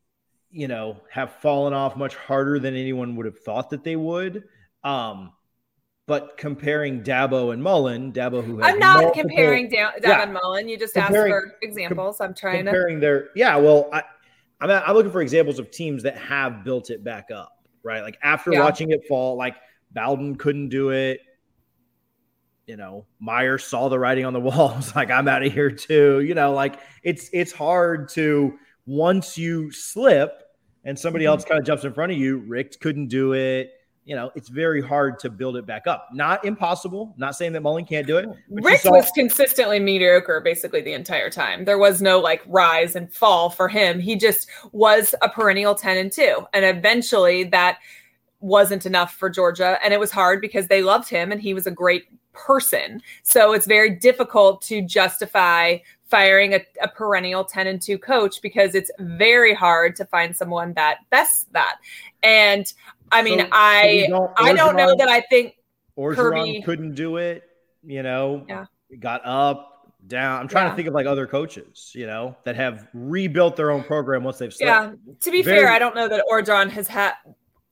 Speaker 2: you know, have fallen off much harder than anyone would have thought that they would. Um, but comparing Dabo and Mullen, Dabo who
Speaker 1: I'm not multiple, comparing da- Dabo yeah, and Mullen. You just asked for examples. I'm trying
Speaker 2: comparing to comparing their yeah. Well, I, I'm I'm looking for examples of teams that have built it back up. Right, like after yeah. watching it fall, like Bowden couldn't do it you know, Meyer saw the writing on the wall. was like, I'm out of here too. You know, like it's it's hard to once you slip and somebody mm-hmm. else kind of jumps in front of you. Richt couldn't do it. You know, it's very hard to build it back up. Not impossible. Not saying that Mullen can't do it.
Speaker 1: Richt saw- was consistently mediocre basically the entire time. There was no like rise and fall for him. He just was a perennial 10 and 2. And eventually that wasn't enough for Georgia. And it was hard because they loved him and he was a great person. So it's very difficult to justify firing a, a, perennial 10 and 2 coach because it's very hard to find someone that bests that. And I mean, so, I so I don't know that I think
Speaker 2: Orgeron Kirby couldn't do it, you know.
Speaker 1: Yeah.
Speaker 2: Got up, down. I'm trying yeah. to think of like other coaches, you know, that have rebuilt their own program once they've
Speaker 1: slipped. Yeah. To be very, fair, I don't know that Orgeron has had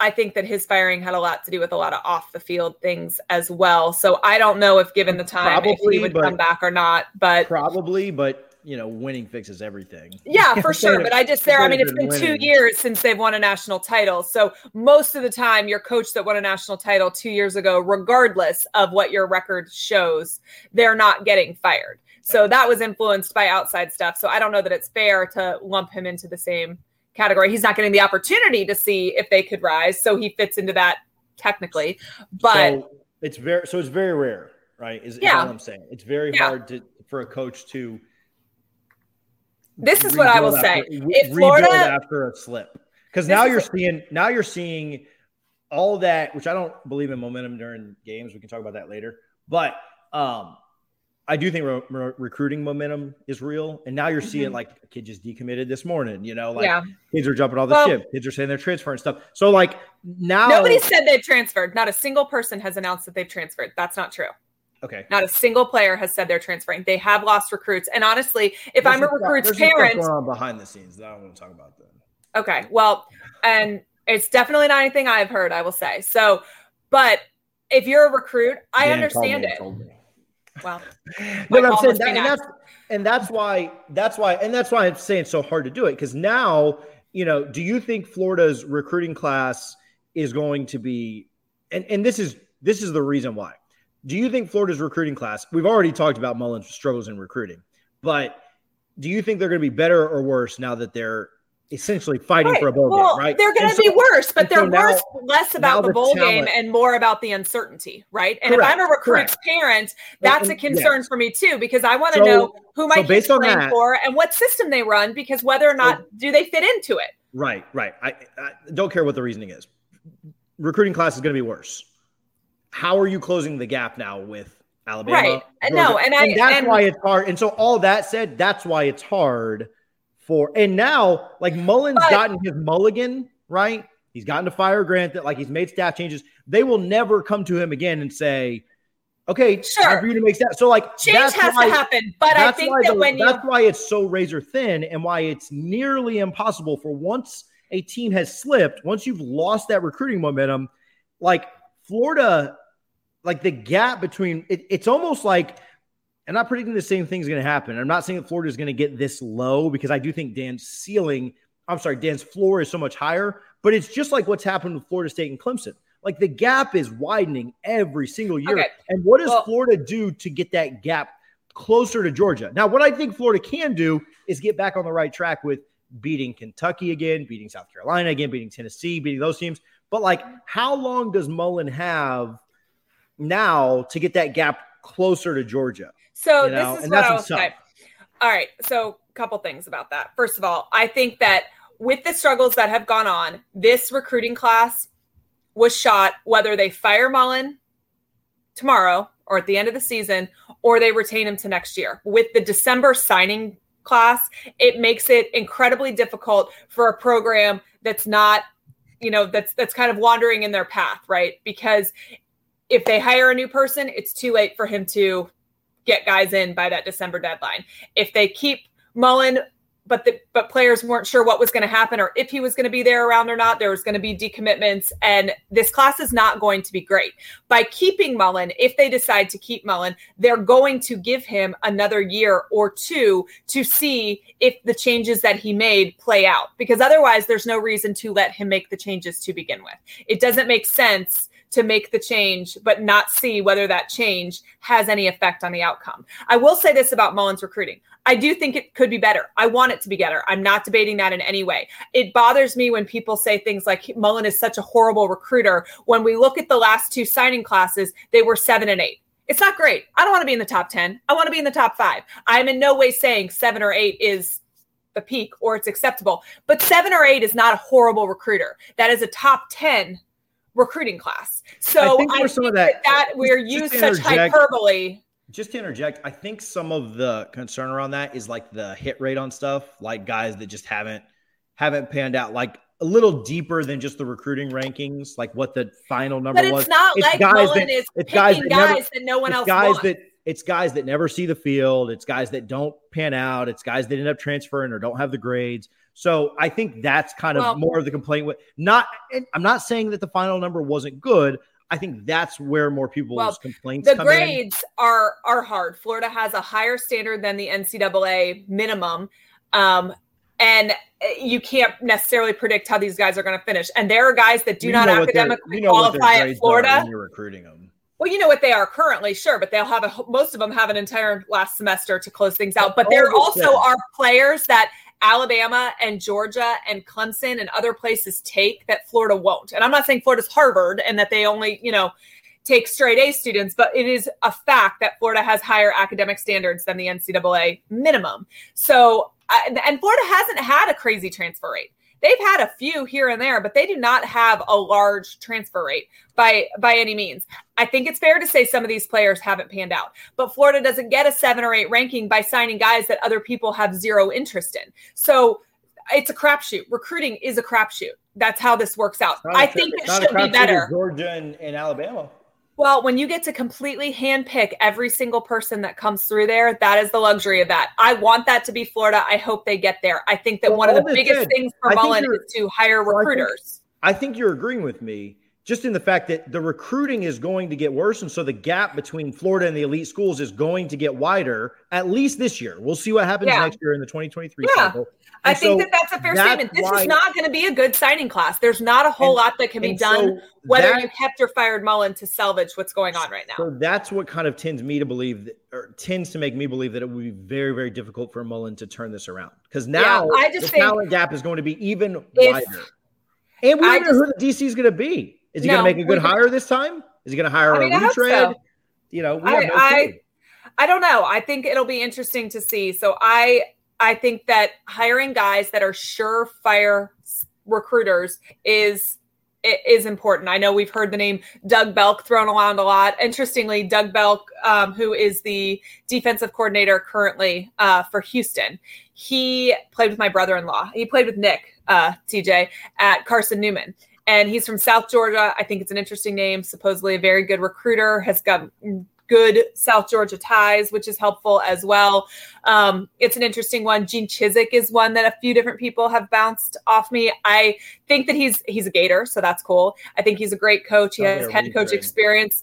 Speaker 1: I think that his firing had a lot to do with a lot of off the field things as well. So I don't know if given the time probably, if he would come back or not, but
Speaker 2: probably, but you know, winning fixes everything.
Speaker 1: Yeah, for sure. But I just there, I mean, it's been winning. two years since they've won a national title. So most of the time your coach that won a national title two years ago, regardless of what your record shows, they're not getting fired. So that was influenced by outside stuff. So I don't know that it's fair to lump him into the same category. He's not getting the opportunity to see if they could rise, so he fits into that technically. But
Speaker 2: so it's very so it's very rare, right? Is, yeah. Is I'm saying it's very yeah. hard to for a coach to.
Speaker 1: This is what I will after, say:
Speaker 2: if Florida after a slip, because now you're seeing now you're seeing all that, which I don't believe in momentum during games. We can talk about that later, but um, I do think re- re- recruiting momentum is real, and now you're mm-hmm. seeing like a kid just decommitted this morning. You know, like yeah. kids are jumping off the well, ship, kids are saying they're transferring stuff. So like now,
Speaker 1: nobody said they've transferred. Not a single person has announced that they've transferred. That's not true.
Speaker 2: Okay.
Speaker 1: Not a single player has said they're transferring. They have lost recruits, and honestly, if there's I'm a recruit's parent,
Speaker 2: going on behind the scenes that I want to talk about. Then.
Speaker 1: Okay. Well, and it's definitely not anything I've heard. I will say so, but if you're a recruit, I Dan understand it. Well,
Speaker 2: no, I'm saying that, and that's and that's why that's why and that's why I'm saying it's so hard to do it because now you know. Do you think Florida's recruiting class is going to be and and this is this is the reason why. Do you think Florida's recruiting class? We've already talked about Mullen's struggles in recruiting, but do you think they're going to be better or worse now that they're essentially fighting right. for a bowl well, game, right?
Speaker 1: They're going to so, be worse, but they're so now, worse less about the bowl talent, game and more about the uncertainty, right? And correct, if I'm a recruit's correct. parent, that's and, a concern yes. for me too because I want to so, know who my so kids playing that, for and what system they run because whether or not do they fit into it.
Speaker 2: Right, right. I, I don't care what the reasoning is. Recruiting class is going to be worse. How are you closing the gap now with Alabama?
Speaker 1: Right. Georgia? No, and, I
Speaker 2: and that's and, why it's hard. And so all that said, that's why it's hard for and now like Mullen's but, gotten his mulligan, right? He's gotten to fire Grant that like he's made staff changes. They will never come to him again and say, Okay, sure. for you to make that. So like
Speaker 1: change has why, to happen. But I think that
Speaker 2: the,
Speaker 1: when
Speaker 2: you that's why it's so razor thin and why it's nearly impossible for once a team has slipped, once you've lost that recruiting momentum, like Florida, like the gap between it, it's almost like I'm not predicting the same thing is going to happen. I'm not saying that Florida is going to get this low because I do think Dan's ceiling, I'm sorry, Dan's floor is so much higher, but it's just like what's happened with Florida State and Clemson. Like the gap is widening every single year. Okay. And what does well, Florida do to get that gap closer to Georgia? Now, what I think Florida can do is get back on the right track with beating Kentucky again, beating South Carolina again, beating Tennessee, beating those teams. But like, how long does Mullen have now to get that gap closer to Georgia?
Speaker 1: So you know? this is and what I was okay. All right. So a couple things about that. First of all, I think that with the struggles that have gone on, this recruiting class was shot whether they fire Mullen tomorrow or at the end of the season or they retain him to next year. With the December signing class, it makes it incredibly difficult for a program that's not, you know, that's that's kind of wandering in their path, right? Because if they hire a new person, it's too late for him to get guys in by that December deadline. If they keep Mullen, but the but players weren't sure what was going to happen or if he was going to be there around or not. There was going to be decommitments, and this class is not going to be great. By keeping Mullen, if they decide to keep Mullen, they're going to give him another year or two to see if the changes that he made play out. Because otherwise, there's no reason to let him make the changes to begin with. It doesn't make sense to make the change, but not see whether that change has any effect on the outcome. I will say this about Mullen's recruiting. I do think it could be better. I want it to be better. I'm not debating that in any way. It bothers me when people say things like Mullen is such a horrible recruiter. When we look at the last two signing classes, they were seven and eight. It's not great. I don't want to be in the top 10. I want to be in the top five. I'm in no way saying seven or eight is the peak or it's acceptable, but seven or eight is not a horrible recruiter. That is a top 10 recruiting class. So I think, I some of that, that, that we're used such hyperbole.
Speaker 2: Just to interject, I think some of the concern around that is like the hit rate on stuff, like guys that just haven't haven't panned out, like a little deeper than just the recruiting rankings, like what the final number
Speaker 1: but
Speaker 2: it's
Speaker 1: was. Not it's like guys Mullen that, is it's guys that, guys never, that no one else
Speaker 2: guys
Speaker 1: wants.
Speaker 2: that it's guys that never see the field. It's guys that don't pan out. It's guys that end up transferring or don't have the grades. So I think that's kind of well, more of the complaint with not I'm not saying that the final number wasn't good. I think that's where more people's well, complaints.
Speaker 1: The grades in. are are hard. Florida has a higher standard than the NCAA minimum, um, and you can't necessarily predict how these guys are going to finish. And there are guys that do you not academically you know qualify at Florida.
Speaker 2: you're recruiting them.
Speaker 1: Well, you know what they are currently, sure, but they'll have a most of them have an entire last semester to close things out. But there also are players that Alabama and Georgia and Clemson and other places take that Florida won't. And I'm not saying Florida's Harvard and that they only, you know, take straight A students, but it is a fact that Florida has higher academic standards than the NCAA minimum. So, uh, and Florida hasn't had a crazy transfer rate. They've had a few here and there, but they do not have a large transfer rate by by any means. I think it's fair to say some of these players haven't panned out, but Florida doesn't get a 7 or 8 ranking by signing guys that other people have zero interest in. So, it's a crapshoot. Recruiting is a crapshoot. That's how this works out. I think it should be better.
Speaker 2: Georgia and, and Alabama.
Speaker 1: Well, when you get to completely handpick every single person that comes through there, that is the luxury of that. I want that to be Florida. I hope they get there. I think that well, one of the biggest things for Mullen is to hire recruiters.
Speaker 2: I think, I think you're agreeing with me just in the fact that the recruiting is going to get worse. And so the gap between Florida and the elite schools is going to get wider, at least this year. We'll see what happens yeah. next year in the 2023 yeah. cycle.
Speaker 1: I think that that's a fair that's statement. This why, is not going to be a good signing class. There's not a whole lot that can be done, so whether that, you kept or fired Mullen to salvage what's going on right now.
Speaker 2: So that's what kind of tends me to believe, that, or tends to make me believe that it would be very, very difficult for Mullen to turn this around because now yeah, I just the think talent gap is going to be even wider. And we don't know who the DC is going to be. Is he no, going to make a good hire this time? Is he going to hire I mean, a retread? So. You know,
Speaker 1: I,
Speaker 2: no
Speaker 1: I, I don't know. I think it'll be interesting to see. So I I think that hiring guys that are surefire recruiters is is important. I know we've heard the name Doug Belk thrown around a lot. Interestingly, Doug Belk, um, who is the defensive coordinator currently uh, for Houston, he played with my brother-in-law. He played with Nick uh, TJ at Carson Newman and he's from South Georgia. I think it's an interesting name. Supposedly a very good recruiter, has got good South Georgia ties, which is helpful as well. Um, it's an interesting one. Gene Chizik is one that a few different people have bounced off me. I think that he's he's a Gator, so that's cool. I think he's a great coach. He oh, has head coach great. experience.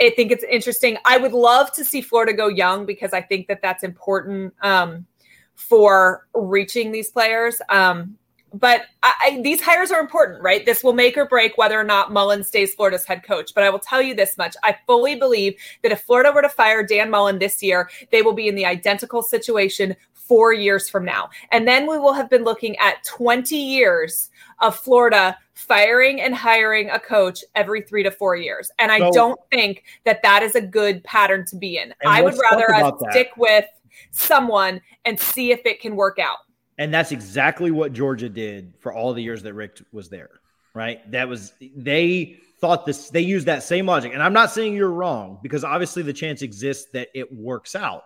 Speaker 1: I think it's interesting. I would love to see Florida go young because I think that that's important um, for reaching these players. Um, but I, I, these hires are important, right? This will make or break whether or not Mullen stays Florida's head coach. But I will tell you this much I fully believe that if Florida were to fire Dan Mullen this year, they will be in the identical situation four years from now. And then we will have been looking at 20 years of Florida firing and hiring a coach every three to four years. And I so, don't think that that is a good pattern to be in. I would rather us stick with someone and see if it can work out.
Speaker 2: And that's exactly what Georgia did for all the years that Richt was there, right? That was they thought this they used that same logic. And I'm not saying you're wrong because obviously the chance exists that it works out.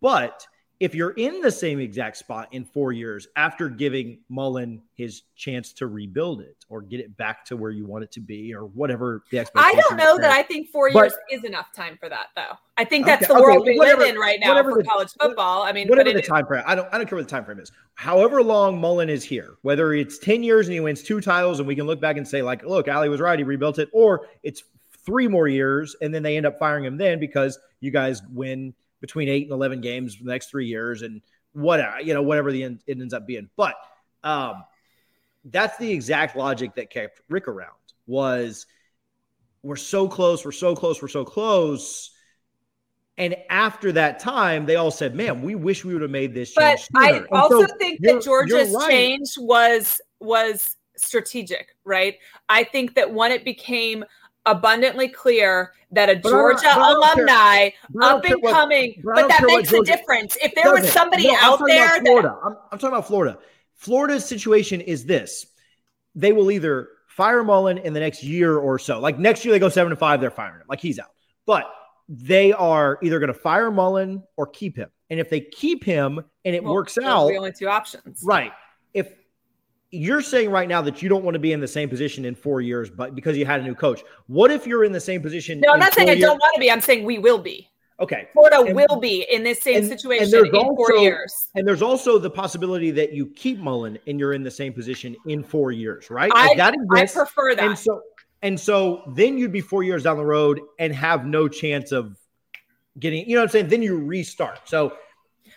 Speaker 2: But if you're in the same exact spot in four years after giving Mullen his chance to rebuild it or get it back to where you want it to be or whatever the
Speaker 1: expectation. I don't know that I think four years but, is enough time for that though. I think that's okay, the world okay, we whatever, live in right now for the, college football. I mean,
Speaker 2: whatever the time frame. I don't. I don't care what the time frame is. However long Mullen is here, whether it's ten years and he wins two titles, and we can look back and say like, look, Ali was right, he rebuilt it, or it's three more years and then they end up firing him then because you guys win between eight and 11 games for the next three years and whatever, you know, whatever the end, it ends up being. But um, that's the exact logic that kept Richt around was we're so close, we're so close, we're so close. And after that time, they all said, "Man, we wish we would have made this change."
Speaker 1: But sooner. I also so think that Georgia's right. change was was strategic, right? I think that when it became abundantly clear that a Georgia alumni up and coming, but that makes a difference. If there was somebody no, out there,
Speaker 2: Florida.
Speaker 1: That,
Speaker 2: I'm, I'm talking about Florida. Florida's situation is this: they will either fire Mullen in the next year or so. Like next year, they go seven to five, they're firing him. Like he's out. But they are either going to fire Mullen or keep him. And if they keep him and it well, works out,
Speaker 1: the only two options,
Speaker 2: right? If you're saying right now that you don't want to be in the same position in four years, but because you had a new coach. What if you're in the same position?
Speaker 1: No, I'm not saying I don't want to be. I'm saying we will be.
Speaker 2: Okay.
Speaker 1: Florida and, will be in this same and, situation and in also, four years.
Speaker 2: And there's also the possibility that you keep Mullen and you're in the same position in four years, right? I,
Speaker 1: that exists. I prefer that.
Speaker 2: And so, and so then you'd be four years down the road and have no chance of getting, you know what I'm saying? Then you restart. So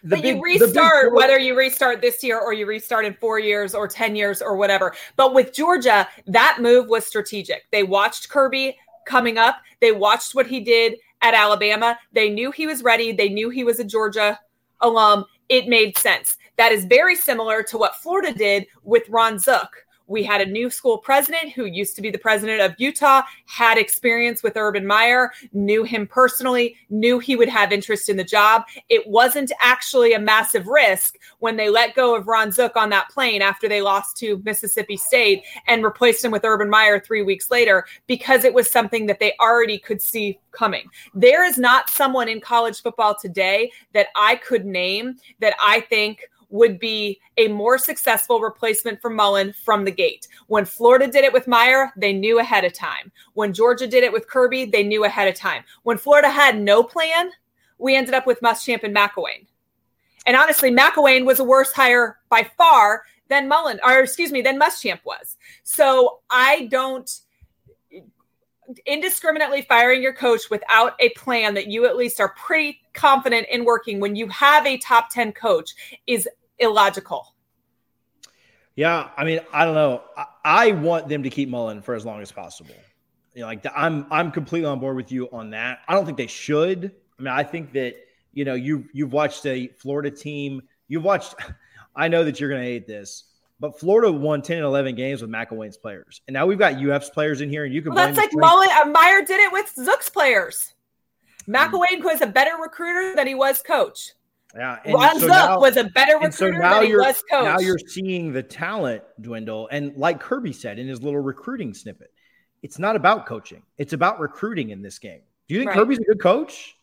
Speaker 1: but big, you restart whether you restart this year or you restart in four years or 10 years or whatever. But with Georgia, that move was strategic. They watched Kirby coming up, they watched what he did at Alabama. They knew he was ready, they knew he was a Georgia alum. It made sense. That is very similar to what Florida did with Ron Zook we had a new school president who used to be the president of Utah, had experience with Urban Meyer, knew him personally, knew he would have interest in the job. It wasn't actually a massive risk when they let go of Ron Zook on that plane after they lost to Mississippi State and replaced him with Urban Meyer three weeks later because it was something that they already could see coming. There is not someone in college football today that I could name that I think would be a more successful replacement for Mullen from the gate. When Florida did it with Meyer, they knew ahead of time. When Georgia did it with Kirby, they knew ahead of time. When Florida had no plan, we ended up with Muschamp and McElwain. And honestly, McElwain was a worse hire by far than Mullen, or excuse me, than Muschamp was. So I don't indiscriminately firing your coach without a plan that you at least are pretty confident in working when you have a top 10 coach is illogical.
Speaker 2: Yeah, I mean, I don't know. I, I want them to keep Mullen for as long as possible. You know, like the, I'm I'm completely on board with you on that. I don't think they should. I mean, I think that you know you you've watched a Florida team. You've watched. I know that you're going to hate this, but Florida won 10 and 11 games with McElwain's players, and now we've got UF's players in here, and you can.
Speaker 1: Well, that's like Mullen. Uh, Meyer did it with Zook's players. McElwain was a better recruiter than he was coach.
Speaker 2: Yeah,
Speaker 1: and Ron so now, was a better recruiter so now than he was coach.
Speaker 2: Now you're seeing the talent dwindle, and like Kirby said in his little recruiting snippet, it's not about coaching; it's about recruiting in this game. Do you think right. Kirby's a good coach?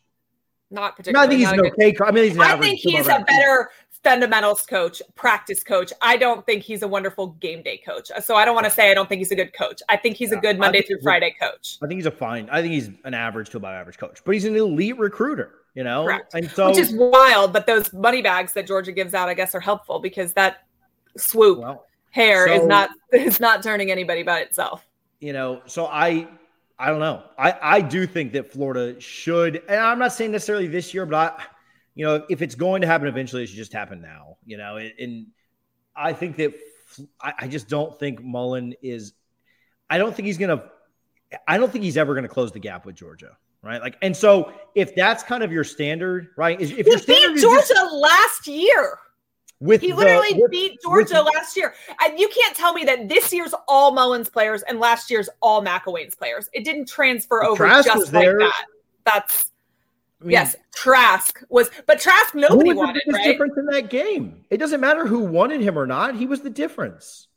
Speaker 1: Not particularly.
Speaker 2: No, I think he's an okay. I mean, he's
Speaker 1: I think he's a better fundamentals coach, practice coach. I don't think he's a wonderful game day coach. So I don't want to say I don't think he's a good coach. I think he's a good Monday through Friday coach.
Speaker 2: I think he's a fine. I think he's an average to above average coach, but he's an elite recruiter. You know,
Speaker 1: Correct. and so which is wild. But those money bags that Georgia gives out, I guess, are helpful because that swoop well, hair so, is not is not turning anybody by itself.
Speaker 2: You know, so I I don't know. I I do think that Florida should, and I'm not saying necessarily this year, but I you know, if it's going to happen eventually, it should just happen now. You know, and I think that I just don't think Mullen is. I don't think he's gonna. I don't think he's ever going to close the gap with Georgia, right? Like, and so if that's kind of your standard, right? If
Speaker 1: he beat Georgia just, last year, with he literally the, with, beat Georgia with, last year. And you can't tell me that this year's all Mullen's players and last year's all McElwain's players. It didn't transfer over Trask just like that. That's I mean, yes, Trask was, but Trask nobody who was wanted. The
Speaker 2: right? difference in that game. It doesn't matter who wanted him or not. He was the difference.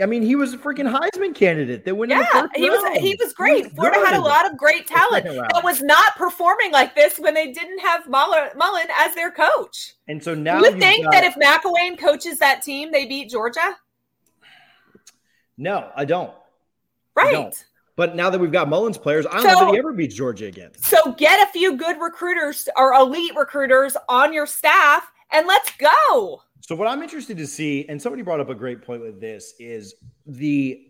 Speaker 2: I mean, he was a freaking Heisman candidate that went. In. Yeah,
Speaker 1: he
Speaker 2: round.
Speaker 1: was. He was great. He was Florida had a lot of great talent that was not performing like this when they didn't have Mullen, Mullen as their coach.
Speaker 2: And so now
Speaker 1: you think got, that if McElwain coaches that team, they beat Georgia?
Speaker 2: No, I don't.
Speaker 1: Right.
Speaker 2: I don't. But now that we've got Mullen's players, I don't so, know that he ever beats Georgia again.
Speaker 1: So get a few good recruiters or elite recruiters on your staff and let's go.
Speaker 2: So what I'm interested to see, and somebody brought up a great point with this, is the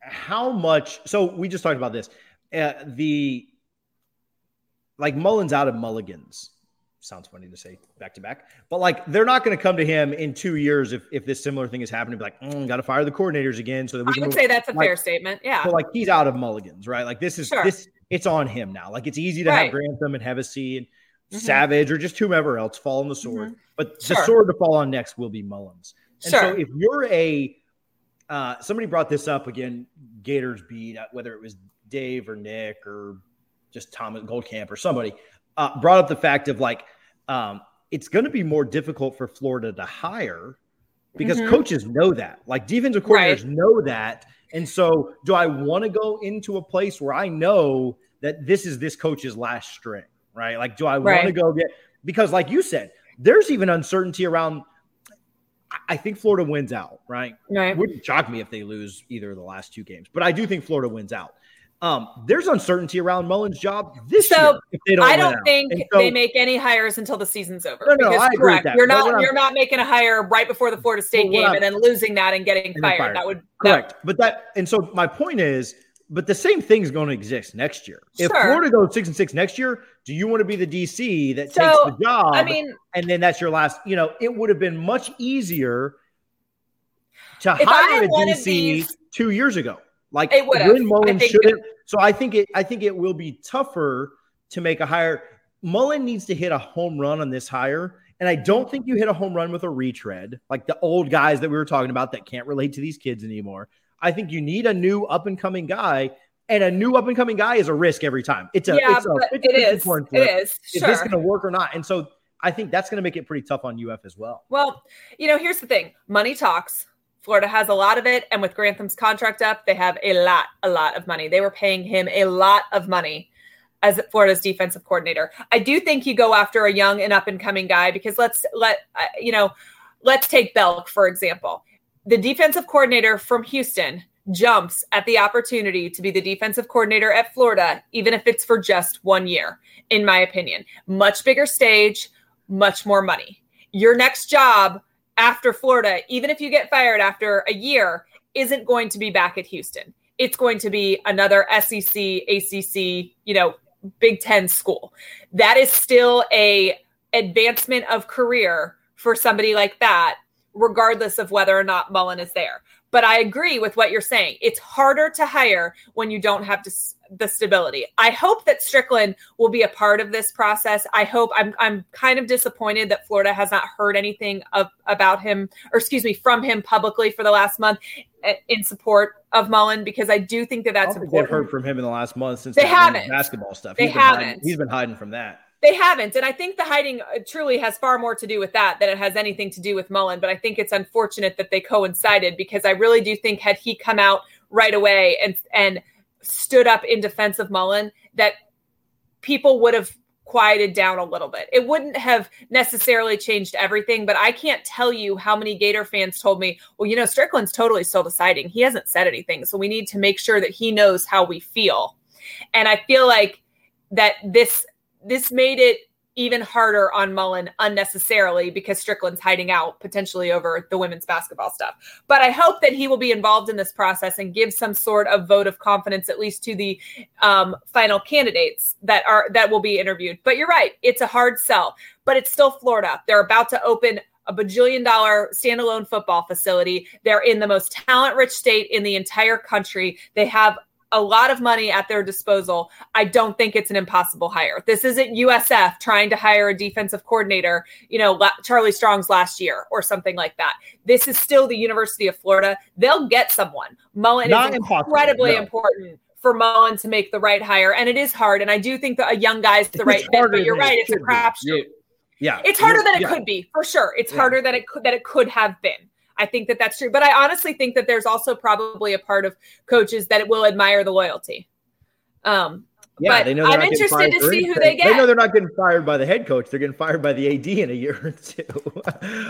Speaker 2: how much. So we just talked about this. Uh, the like Mullen's out of Mulligans sounds funny to say back to back, but like they're not going to come to him in two years if if this similar thing is happening. Be like, mm, got to fire the coordinators again so that we
Speaker 1: I
Speaker 2: can.
Speaker 1: would say that's a like, fair statement. Yeah.
Speaker 2: So like he's out of Mulligans, right? Like this is sure. this it's on him now. Like it's easy to right. have Grantham and Hevesy and mm-hmm. Savage or just whomever else fall on the sword, mm-hmm. but sure. the sword to fall on next will be Mullen's. And sure. so if you're a uh, somebody brought this up again, Gators beat uh, whether it was Dave or Nick or just Thomas Goldkamp or somebody uh, brought up the fact of like um, it's going to be more difficult for Florida to hire because mm-hmm. coaches know that. Like defensive coordinators right. know that. And so, do I want to go into a place where I know that this is this coach's last string, right? Like, do I right. want to go get because, like you said, there's even uncertainty around. I think Florida wins out, right?
Speaker 1: Right.
Speaker 2: It wouldn't shock me if they lose either of the last two games, but I do think Florida wins out. Um, there's uncertainty around Mullen's job this so year. If they don't
Speaker 1: I don't think so, they make any hires until the season's over. No, no, I agree correct. You're not you're not making a hire right before the Florida State game and then losing that and getting and fired. fired. That would
Speaker 2: correct. That, but that and so my point is, but the same thing is going to exist next year. If Florida goes six and six next year, do you want to be the DC that so, takes the job? I mean, and then that's your last. You know, it would have been much easier to hire a DC these, two years ago. Like it Lynn Mullen shouldn't. So I think it. I think it will be tougher to make a hire. Mullen needs to hit a home run on this hire, and I don't think you hit a home run with a retread like the old guys that we were talking about that can't relate to these kids anymore. I think you need a new up and coming guy, and a new up and coming guy is a risk every time. It's a
Speaker 1: yeah,
Speaker 2: it's a,
Speaker 1: it's it is. It is.
Speaker 2: Is
Speaker 1: sure.
Speaker 2: this going to work or not? And so I think that's going to make it pretty tough on UF as well.
Speaker 1: Well, you know, here's the thing: money talks. Florida has a lot of it. And with Grantham's contract up, they have a lot, a lot of money. They were paying him a lot of money as Florida's defensive coordinator. I do think you go after a young and up and coming guy because let's let, uh, you know, let's take Belk, for example. The defensive coordinator from Houston jumps at the opportunity to be the defensive coordinator at Florida, even if it's for just one year, in my opinion. Much bigger stage, much more money. Your next job after Florida, even if you get fired after a year, isn't going to be back at Houston. It's going to be another SEC, ACC, you know, Big 10 school. That is still a advancement of career for somebody like that regardless of whether or not Mullen is there. But I agree with what you're saying. It's harder to hire when you don't have the stability. I hope that Stricklin will be a part of this process. I hope I'm I'm kind of disappointed that Florida has not heard anything of about him or excuse me from him publicly for the last month eh, in support of Mullen because I do think that that's important.
Speaker 2: They've heard from him in the last month since
Speaker 1: they haven't
Speaker 2: basketball stuff.
Speaker 1: They
Speaker 2: he's
Speaker 1: haven't.
Speaker 2: Been hiding, he's been hiding from that.
Speaker 1: They haven't. And I think the hiding uh, truly has far more to do with that than it has anything to do with Mullen. But I think it's unfortunate that they coincided because I really do think had he come out right away and and stood up in defense of Mullen, that people would have quieted down a little bit. It wouldn't have necessarily changed everything, but I can't tell you how many Gator fans told me, well, you know, Stricklin's totally still deciding. He hasn't said anything. So we need to make sure that he knows how we feel. And I feel like that this this made it even harder on Mullen unnecessarily because Stricklin's hiding out potentially over the women's basketball stuff. But I hope that he will be involved in this process and give some sort of vote of confidence, at least to the um, final candidates that are that will be interviewed. But you're right; it's a hard sell, but it's still Florida. They're about to open a bajillion dollar standalone football facility. They're in the most talent rich state in the entire country. They have a lot of money at their disposal. I don't think it's an impossible hire. This isn't USF trying to hire a defensive coordinator, you know, Charlie Strong's last year or something like that. This is still the University of Florida. They'll get someone. Mullen Not is incredibly no. important for Mullen to make the right hire, and it is hard. And I do think that a young guy is the right fit. But you're right; it's a crapshoot.
Speaker 2: Yeah,
Speaker 1: it's harder than it yeah. could be for sure. It's yeah. harder than it could that it could have been. I think that that's true. But I honestly think that there's also probably a part of coaches that will admire the loyalty. Um, yeah, they know. I'm interested to see who they get.
Speaker 2: They know they're not getting fired by the head coach. They're getting fired by the AD in a year or two.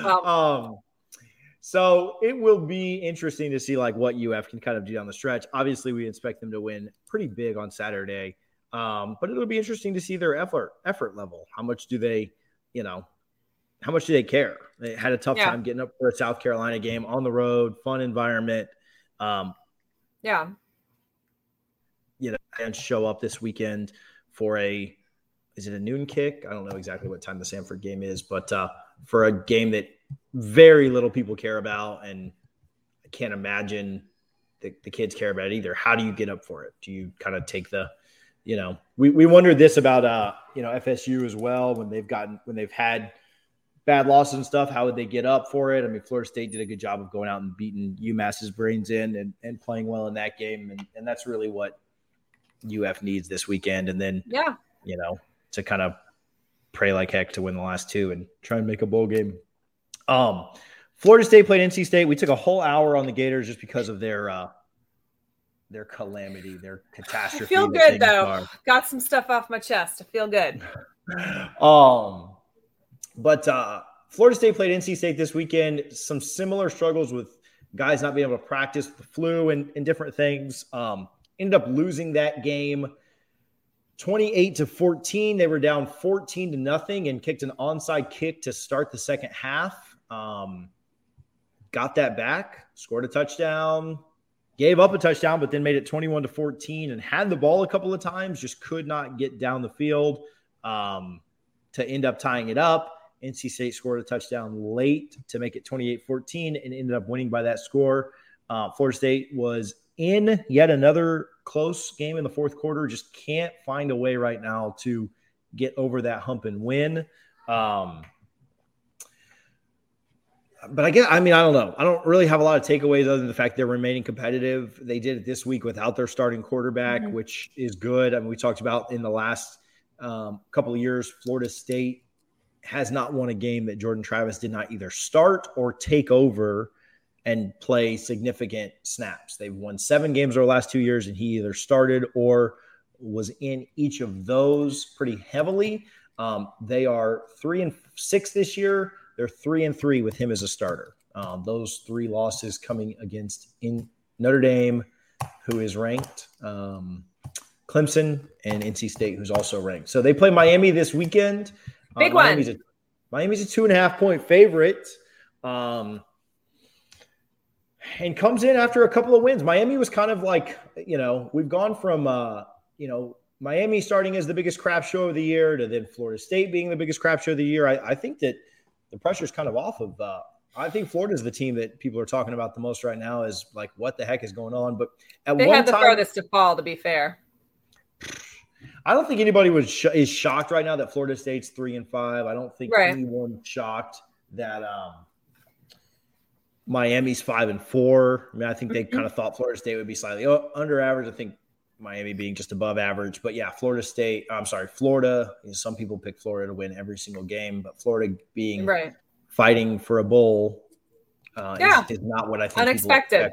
Speaker 2: well, um, so it will be interesting to see like what UF can kind of do down the stretch. Obviously, we expect them to win pretty big on Saturday, um, but it'll be interesting to see their effort effort level. How much do they, you know, how much do they care? They had a tough yeah. time getting up for a South Carolina game on the road, fun environment. Um,
Speaker 1: yeah.
Speaker 2: You know, and show up this weekend for a is it a noon kick? I don't know exactly what time the Samford game is, but uh, for a game that very little people care about, and I can't imagine the, the kids care about either. How do you get up for it? Do you kind of take the, you know, we, we wondered this about uh, you know, FSU as well when they've gotten when they've had – bad losses and stuff, how would they get up for it? I mean, Florida State did a good job of going out and beating UMass's brains in and, and playing well in that game. And, and that's really what UF needs this weekend. And then,
Speaker 1: yeah,
Speaker 2: you know, to kind of pray like heck to win the last two and try and make a bowl game. Um, Florida State played NC State. We took a whole hour on the Gators just because of their uh, their calamity, their catastrophe.
Speaker 1: I feel good though. Are. Got some stuff off my chest. I feel good.
Speaker 2: um, but uh, Florida State played NC State this weekend. Some similar struggles with guys not being able to practice the flu and, and different things. Um, ended up losing that game 28 to 14. They were down 14 to nothing and kicked an onside kick to start the second half. Um, got that back, scored a touchdown, gave up a touchdown, but then made it 21 to 14 and had the ball a couple of times, just could not get down the field um, to end up tying it up. NC State scored a touchdown late to make it 28 14 and ended up winning by that score. Uh, Florida State was in yet another close game in the fourth quarter. Just can't find a way right now to get over that hump and win. Um, but I guess I mean I don't know. I don't really have a lot of takeaways other than the fact they're remaining competitive. They did it this week without their starting quarterback, mm-hmm. which is good. I mean, we talked about in the last um, couple of years, Florida State has not won a game that Jordan Travis did not either start or take over and play significant snaps. They've won seven games over the last two years, and he either started or was in each of those pretty heavily. Um, they are three and six this year. They're three and three with him as a starter. Um, those three losses coming against in Notre Dame, who is ranked, um, Clemson, and NC State, who's also ranked. So they play Miami this weekend.
Speaker 1: Big uh, Miami's
Speaker 2: one. A, Miami's a two and a half point favorite. Um, and comes in after a couple of wins. Miami was kind of like, you know, we've gone from, uh, you know, Miami starting as the biggest crap show of the year to then Florida State being the biggest crap show of the year. I, I think that the pressure is kind of off of. Uh, I think Florida is the team that people are talking about the most right now. Is like, what the heck is going on? But
Speaker 1: at they one had the time, farthest to fall. To be fair,
Speaker 2: I don't think anybody was sh- is shocked right now that Florida State's three and five. I don't think right. anyone shocked that um, Miami's five and four. I mean, I think they mm-hmm. kind of thought Florida State would be slightly under average. I think Miami being just above average. But yeah, Florida State. I'm sorry, Florida. You know, some people pick Florida to win every single game, but Florida being
Speaker 1: right.
Speaker 2: fighting for a bowl uh, yeah. is, is, not what I think
Speaker 1: unexpected.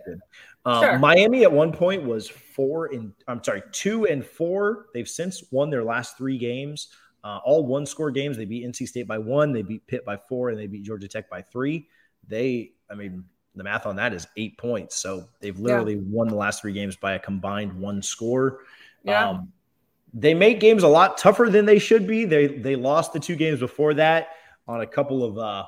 Speaker 2: Um, sure. Miami at one point was four and I'm sorry, two and four. They've since won their last three games. Uh, all one score games. They beat NC State by one, they beat Pitt by four, and they beat Georgia Tech by three. They, I mean, the math on that is eight points. So they've literally yeah. won the last three games by a combined one score. Yeah. Um, they make games a lot tougher than they should be. They they lost the two games before that on a couple of uh,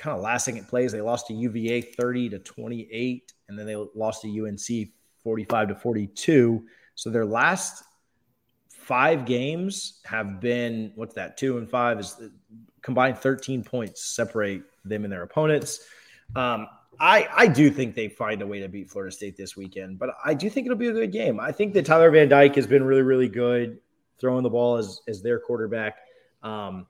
Speaker 2: kind of last second plays. They lost to UVA 30 to 28, and then they lost to UNC 45 to 42. So their last five games have been what's that? Two and five is combined 13 points separate them and their opponents. Um, I, I do think they find a way to beat Florida State this weekend, but I do think it'll be a good game. I think that Tyler Van Dyke has been really, really good throwing the ball as, as their quarterback. Um,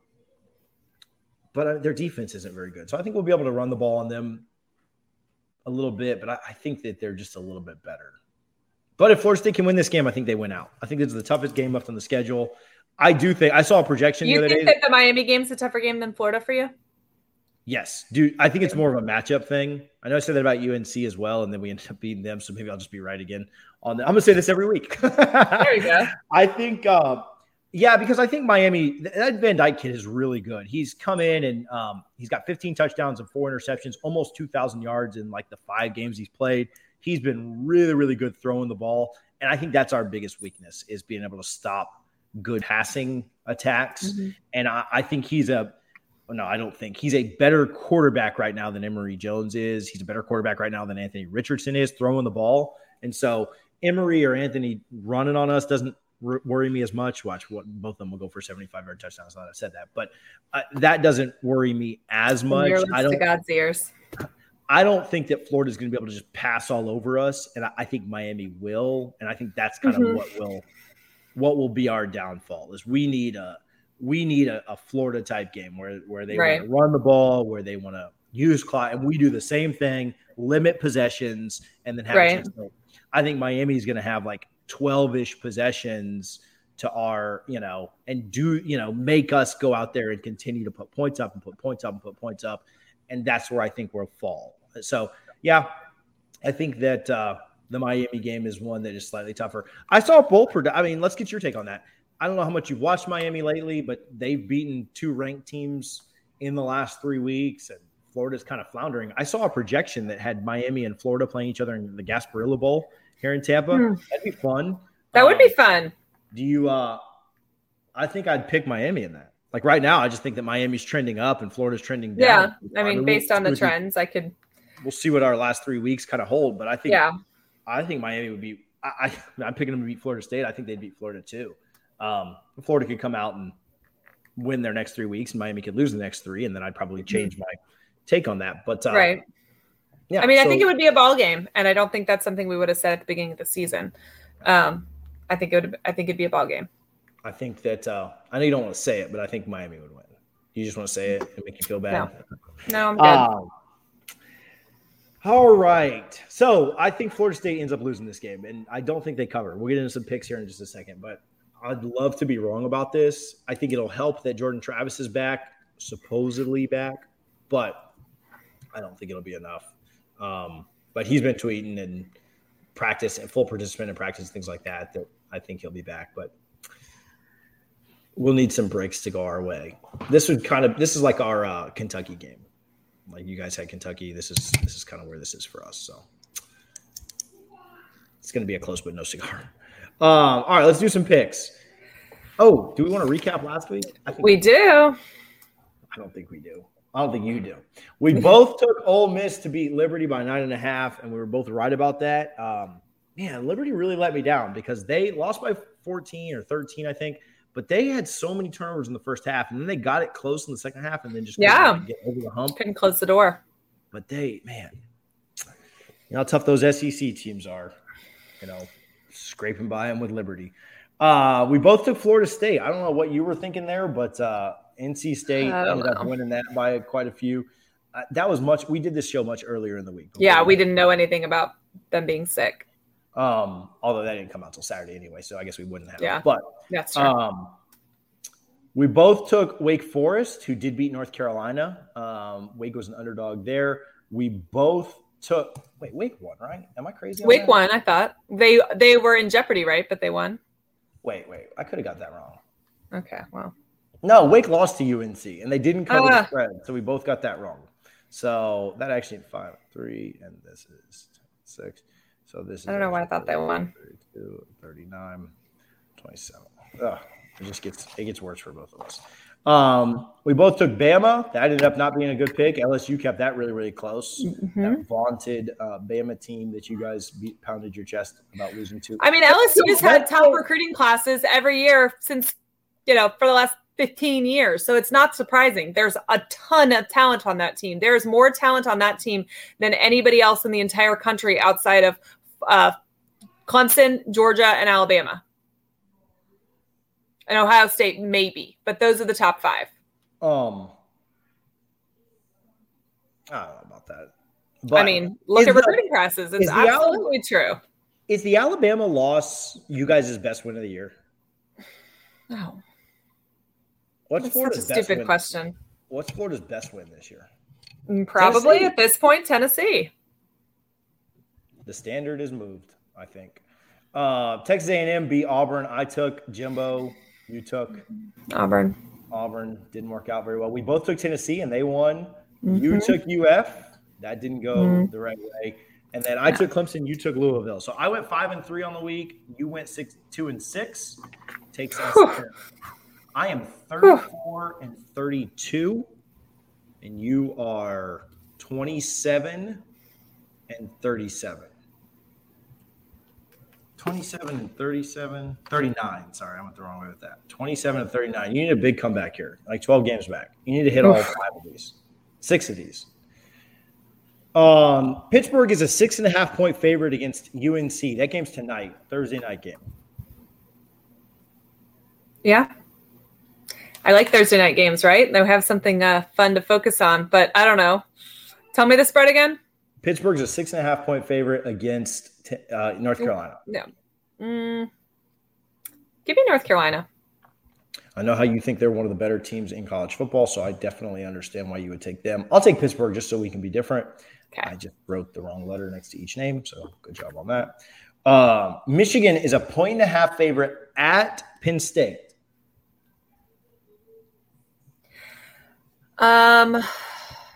Speaker 2: but uh, their defense isn't very good. So I think we'll be able to run the ball on them a little bit, but I, I think that they're just a little bit better. But if Florida State can win this game, I think they win out. I think this is the toughest game left on the schedule. I do think I saw a projection.
Speaker 1: You think day. that the Miami game's a tougher game than Florida for you?
Speaker 2: Yes, dude. I think it's more of a matchup thing. I know I said that about UNC as well, and then we ended up beating them. So maybe I'll just be right again on that. I'm gonna say this every week.
Speaker 1: there you go.
Speaker 2: I think, uh, yeah, because I think Miami that Van Dyke kid is really good. He's come in and um, he's got 15 touchdowns and four interceptions, almost 2,000 yards in like the five games he's played. He's been really, really good throwing the ball, and I think that's our biggest weakness is being able to stop good passing attacks. Mm-hmm. And I, I think he's a no, I don't think he's a better quarterback right now than Emory Jones is. He's a better quarterback right now than Anthony Richardson is throwing the ball. And so Emory or Anthony running on us doesn't worry me as much. Watch what both of them will go for 75 yard touchdowns. I've said that, but uh, that doesn't worry me as much. I don't.
Speaker 1: God's ears.
Speaker 2: I don't think that Florida is going to be able to just pass all over us, and I, I think Miami will. And I think that's kind mm-hmm. of what will what will be our downfall is we need a we need a, a Florida type game where where they right. want to run the ball, where they want to use clock, and we do the same thing, limit possessions, and then have. Right. I think Miami is going to have like twelve ish possessions to our, you know, and do you know make us go out there and continue to put points up and put points up and put points up, and that's where I think we'll fall. So yeah, I think that uh, the Miami game is one that is slightly tougher. I saw both. I mean, let's get your take on that. I don't know how much you've watched Miami lately, but they've beaten two ranked teams in the last three weeks, and Florida's kind of floundering. I saw a projection that had Miami and Florida playing each other in the Gasparilla Bowl here in Tampa. Hmm. That'd be fun.
Speaker 1: That would um, be fun.
Speaker 2: Do you? uh I think I'd pick Miami in that. Like right now, I just think that Miami's trending up and Florida's trending
Speaker 1: down. Yeah, I mean, based we'll, on the trends, I could.
Speaker 2: We'll see what our last three weeks kind of hold, but I think. Yeah. I think Miami would be. I, I I'm picking them to beat Florida State. I think they'd beat Florida too. Um, Florida could come out and win their next three weeks, and Miami could lose the next three, and then I'd probably mm-hmm. change my take on that. But uh,
Speaker 1: right, yeah. I mean, so, I think it would be a ball game, and I don't think that's something we would have said at the beginning of the season. Um, I think it would. I think it'd be a ball game.
Speaker 2: I think that uh, I know you don't want to say it, but I think Miami would win. You just want to say it and make you feel bad.
Speaker 1: No, no I'm good. Um,
Speaker 2: all right. So I think Florida State ends up losing this game, and I don't think they cover. We'll get into some picks here in just a second, but I'd love to be wrong about this. I think it'll help that Jordan Travis is back, supposedly back, but I don't think it'll be enough. Um, but he's been tweeting and practice and full participant in practice, things like that. That I think he'll be back, but we'll need some breaks to go our way. This would kind of this is like our uh, Kentucky game. Like you guys had Kentucky. This is this is kind of where this is for us. So it's going to be a close but no cigar. Um, all right, let's do some picks. Oh, do we want to recap last week?
Speaker 1: I think we do.
Speaker 2: I don't think we do. I don't think you do. We both took Ole Miss to beat Liberty by nine and a half, and we were both right about that. Um, man, Liberty really let me down because they lost by 14 or 13, I think. But they had so many turnovers in the first half, and then they got it close in the second half, and then just
Speaker 1: yeah
Speaker 2: get over the hump.
Speaker 1: Couldn't close the door.
Speaker 2: But they, man, you know how tough those SEC teams are. You know, scraping by them with Liberty. Uh, we both took Florida State. I don't know what you were thinking there, but uh, NC State ended know. up winning that by quite a few. Uh, that was much. We did this show much earlier in the week.
Speaker 1: Yeah, we didn't know anything about them being sick.
Speaker 2: Um, although that didn't come out till Saturday anyway, so I guess we wouldn't have.
Speaker 1: Yeah,
Speaker 2: but
Speaker 1: that's true.
Speaker 2: Um, we both took Wake Forest, who did beat North Carolina. Um, Wake was an underdog there. We both took wait Wake won right? Am I crazy?
Speaker 1: Wake won. I thought they they were in jeopardy, right? But they won.
Speaker 2: Wait, wait. I could have got that wrong.
Speaker 1: Okay, well.
Speaker 2: No, Wake lost to UNC, and they didn't cover the spread, so we both got that wrong. So that actually five, three, and this is six. So this
Speaker 1: I don't know why I thought they won.
Speaker 2: 32, 39, 27. Ugh, it just gets it gets worse for both of us. Um, we both took Bama. That ended up not being a good pick. LSU kept that really, really close. Mm-hmm. That vaunted uh, Bama team that you guys beat, pounded your chest about losing to.
Speaker 1: I mean, LSU's had top recruiting classes every year since you know for the last 15 years. So it's not surprising. There's a ton of talent on that team. There's more talent on that team than anybody else in the entire country outside of uh, Clemson, Georgia, and Alabama. And Ohio State, maybe, but those are the top five.
Speaker 2: Um, I don't know about that.
Speaker 1: But I mean, look at the, recruiting classes. It's absolutely Alabama, true.
Speaker 2: Is the Alabama loss you guys' best win of the year?
Speaker 1: No.
Speaker 2: What's
Speaker 1: That's Florida's such a stupid question.
Speaker 2: What's Florida's best win this year?
Speaker 1: Mm, probably Tennessee. at this point, Tennessee.
Speaker 2: The standard is moved, I think. Uh, Texas A&M beat Auburn. I took Jimbo. You took
Speaker 1: Auburn.
Speaker 2: Auburn didn't work out very well. We both took Tennessee and they won. Mm-hmm. You took UF. That didn't go mm-hmm. the right way. And then I took Clemson. You took Louisville. So I went five and three on the week. You went six, two and six. Takes us. I am 34 and 32, and you are 27 and 37. 27 and 37, 39. Sorry, I went the wrong way with that. 27 and 39. You need a big comeback here, like 12 games back. You need to hit all five of these, six of these. Um, Pittsburgh is a six and a half point favorite against UNC. That game's tonight, Thursday night game.
Speaker 1: Yeah. I like Thursday night games, right? They have something uh, fun to focus on, but I don't know. Tell me the spread again.
Speaker 2: Pittsburgh's a six and a half point favorite against uh, North Carolina.
Speaker 1: No. Mm, give me North Carolina.
Speaker 2: I know how you think they're one of the better teams in college football, so I definitely understand why you would take them. I'll take Pittsburgh just so we can be different. Okay. I just wrote the wrong letter next to each name, so good job on that. Uh, Michigan is a point and a half favorite at Penn State.
Speaker 1: Um,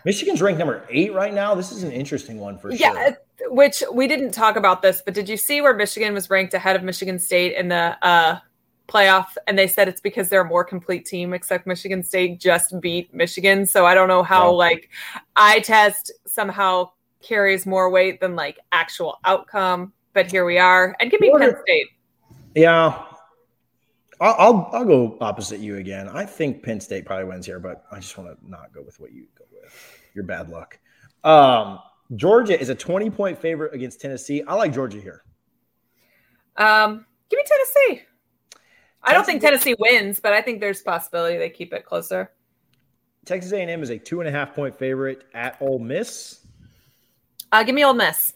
Speaker 2: Michigan's ranked number eight right now. This is an interesting one for
Speaker 1: yeah,
Speaker 2: sure.
Speaker 1: Yeah, which we didn't talk about this, but did you see where Michigan was ranked ahead of Michigan State in the uh, playoff? And they said it's because they're a more complete team, except Michigan State just beat Michigan. So I don't know how yeah. like eye test somehow carries more weight than like actual outcome. But here we are. And give me Penn State.
Speaker 2: Yeah, I'll, I'll, I'll go opposite you again. I think Penn State probably wins here, but I just want to not go with what you go with. Your bad luck. Um, Georgia is a 20 point favorite against Tennessee. I like Georgia here.
Speaker 1: Um, give me Tennessee. I don't think Tennessee wins, but I think there's possibility they keep it closer.
Speaker 2: Texas A&M is a two and a half point favorite at Ole Miss.
Speaker 1: Uh, give me Ole Miss.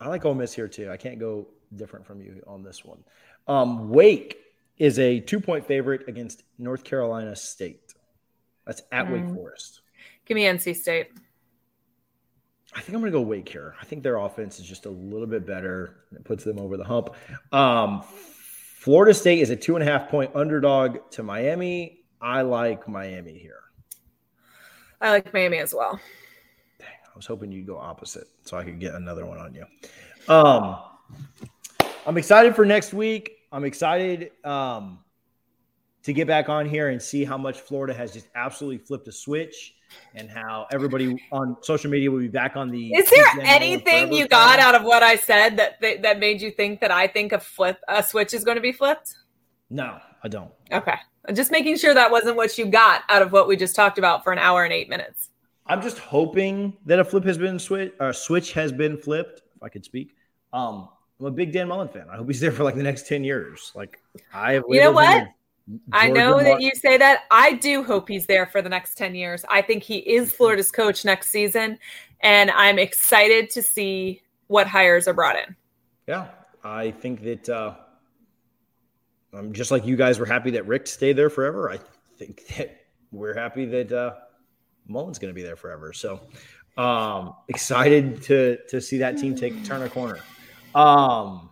Speaker 2: I like Ole Miss here too. I can't go different from you on this one. Um, Wake is a two point favorite against North Carolina State. That's at mm. Wake Forest.
Speaker 1: Give me NC State.
Speaker 2: I think I'm going to go Wake here. I think their offense is just a little bit better. It puts them over the hump. Um, Florida State is a two and a half point underdog to Miami. I like Miami here.
Speaker 1: I like Miami as well.
Speaker 2: Dang, I was hoping you'd go opposite so I could get another one on you. Um, I'm excited for next week. I'm excited um, to get back on here and see how much Florida has just absolutely flipped a switch and how everybody on social media will be back on the.
Speaker 1: Is there anything you got out of what I said that, that that made you think that I think a flip a switch is going to be flipped?
Speaker 2: No, I don't.
Speaker 1: Okay, just making sure that wasn't what you got out of what we just talked about for an hour and eight minutes.
Speaker 2: I'm just hoping that a flip has been switch or a switch has been flipped. If I could speak, um, I'm a big Dan Mullen fan. I hope he's there for like the next 10 years. Like I have
Speaker 1: You know what? I know that you say that. I do hope he's there for the next 10 years. I think he is Florida's coach next season. And I'm excited to see what hires are brought in.
Speaker 2: Yeah. I think that uh I'm just like you guys were happy that Richt stayed there forever. I think that we're happy that uh Mullen's gonna be there forever. So um excited to to see that team take turn a corner. Um,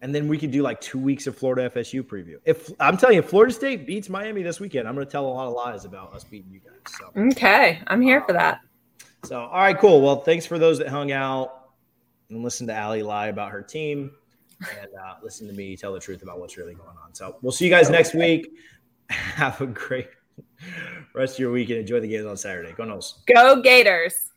Speaker 2: and then we could do like two weeks of Florida FSU preview. If I'm telling you, Florida State beats Miami this weekend, I'm going to tell a lot of lies about us beating you guys. So
Speaker 1: okay, I'm here um, for that.
Speaker 2: So all right, cool. Well, thanks for those that hung out and listened to Allie lie about her team and uh, listen to me tell the truth about what's really going on. So we'll see you guys next week. Have a great rest of your week and enjoy the games on Saturday. Go Noles.
Speaker 1: Go Gators.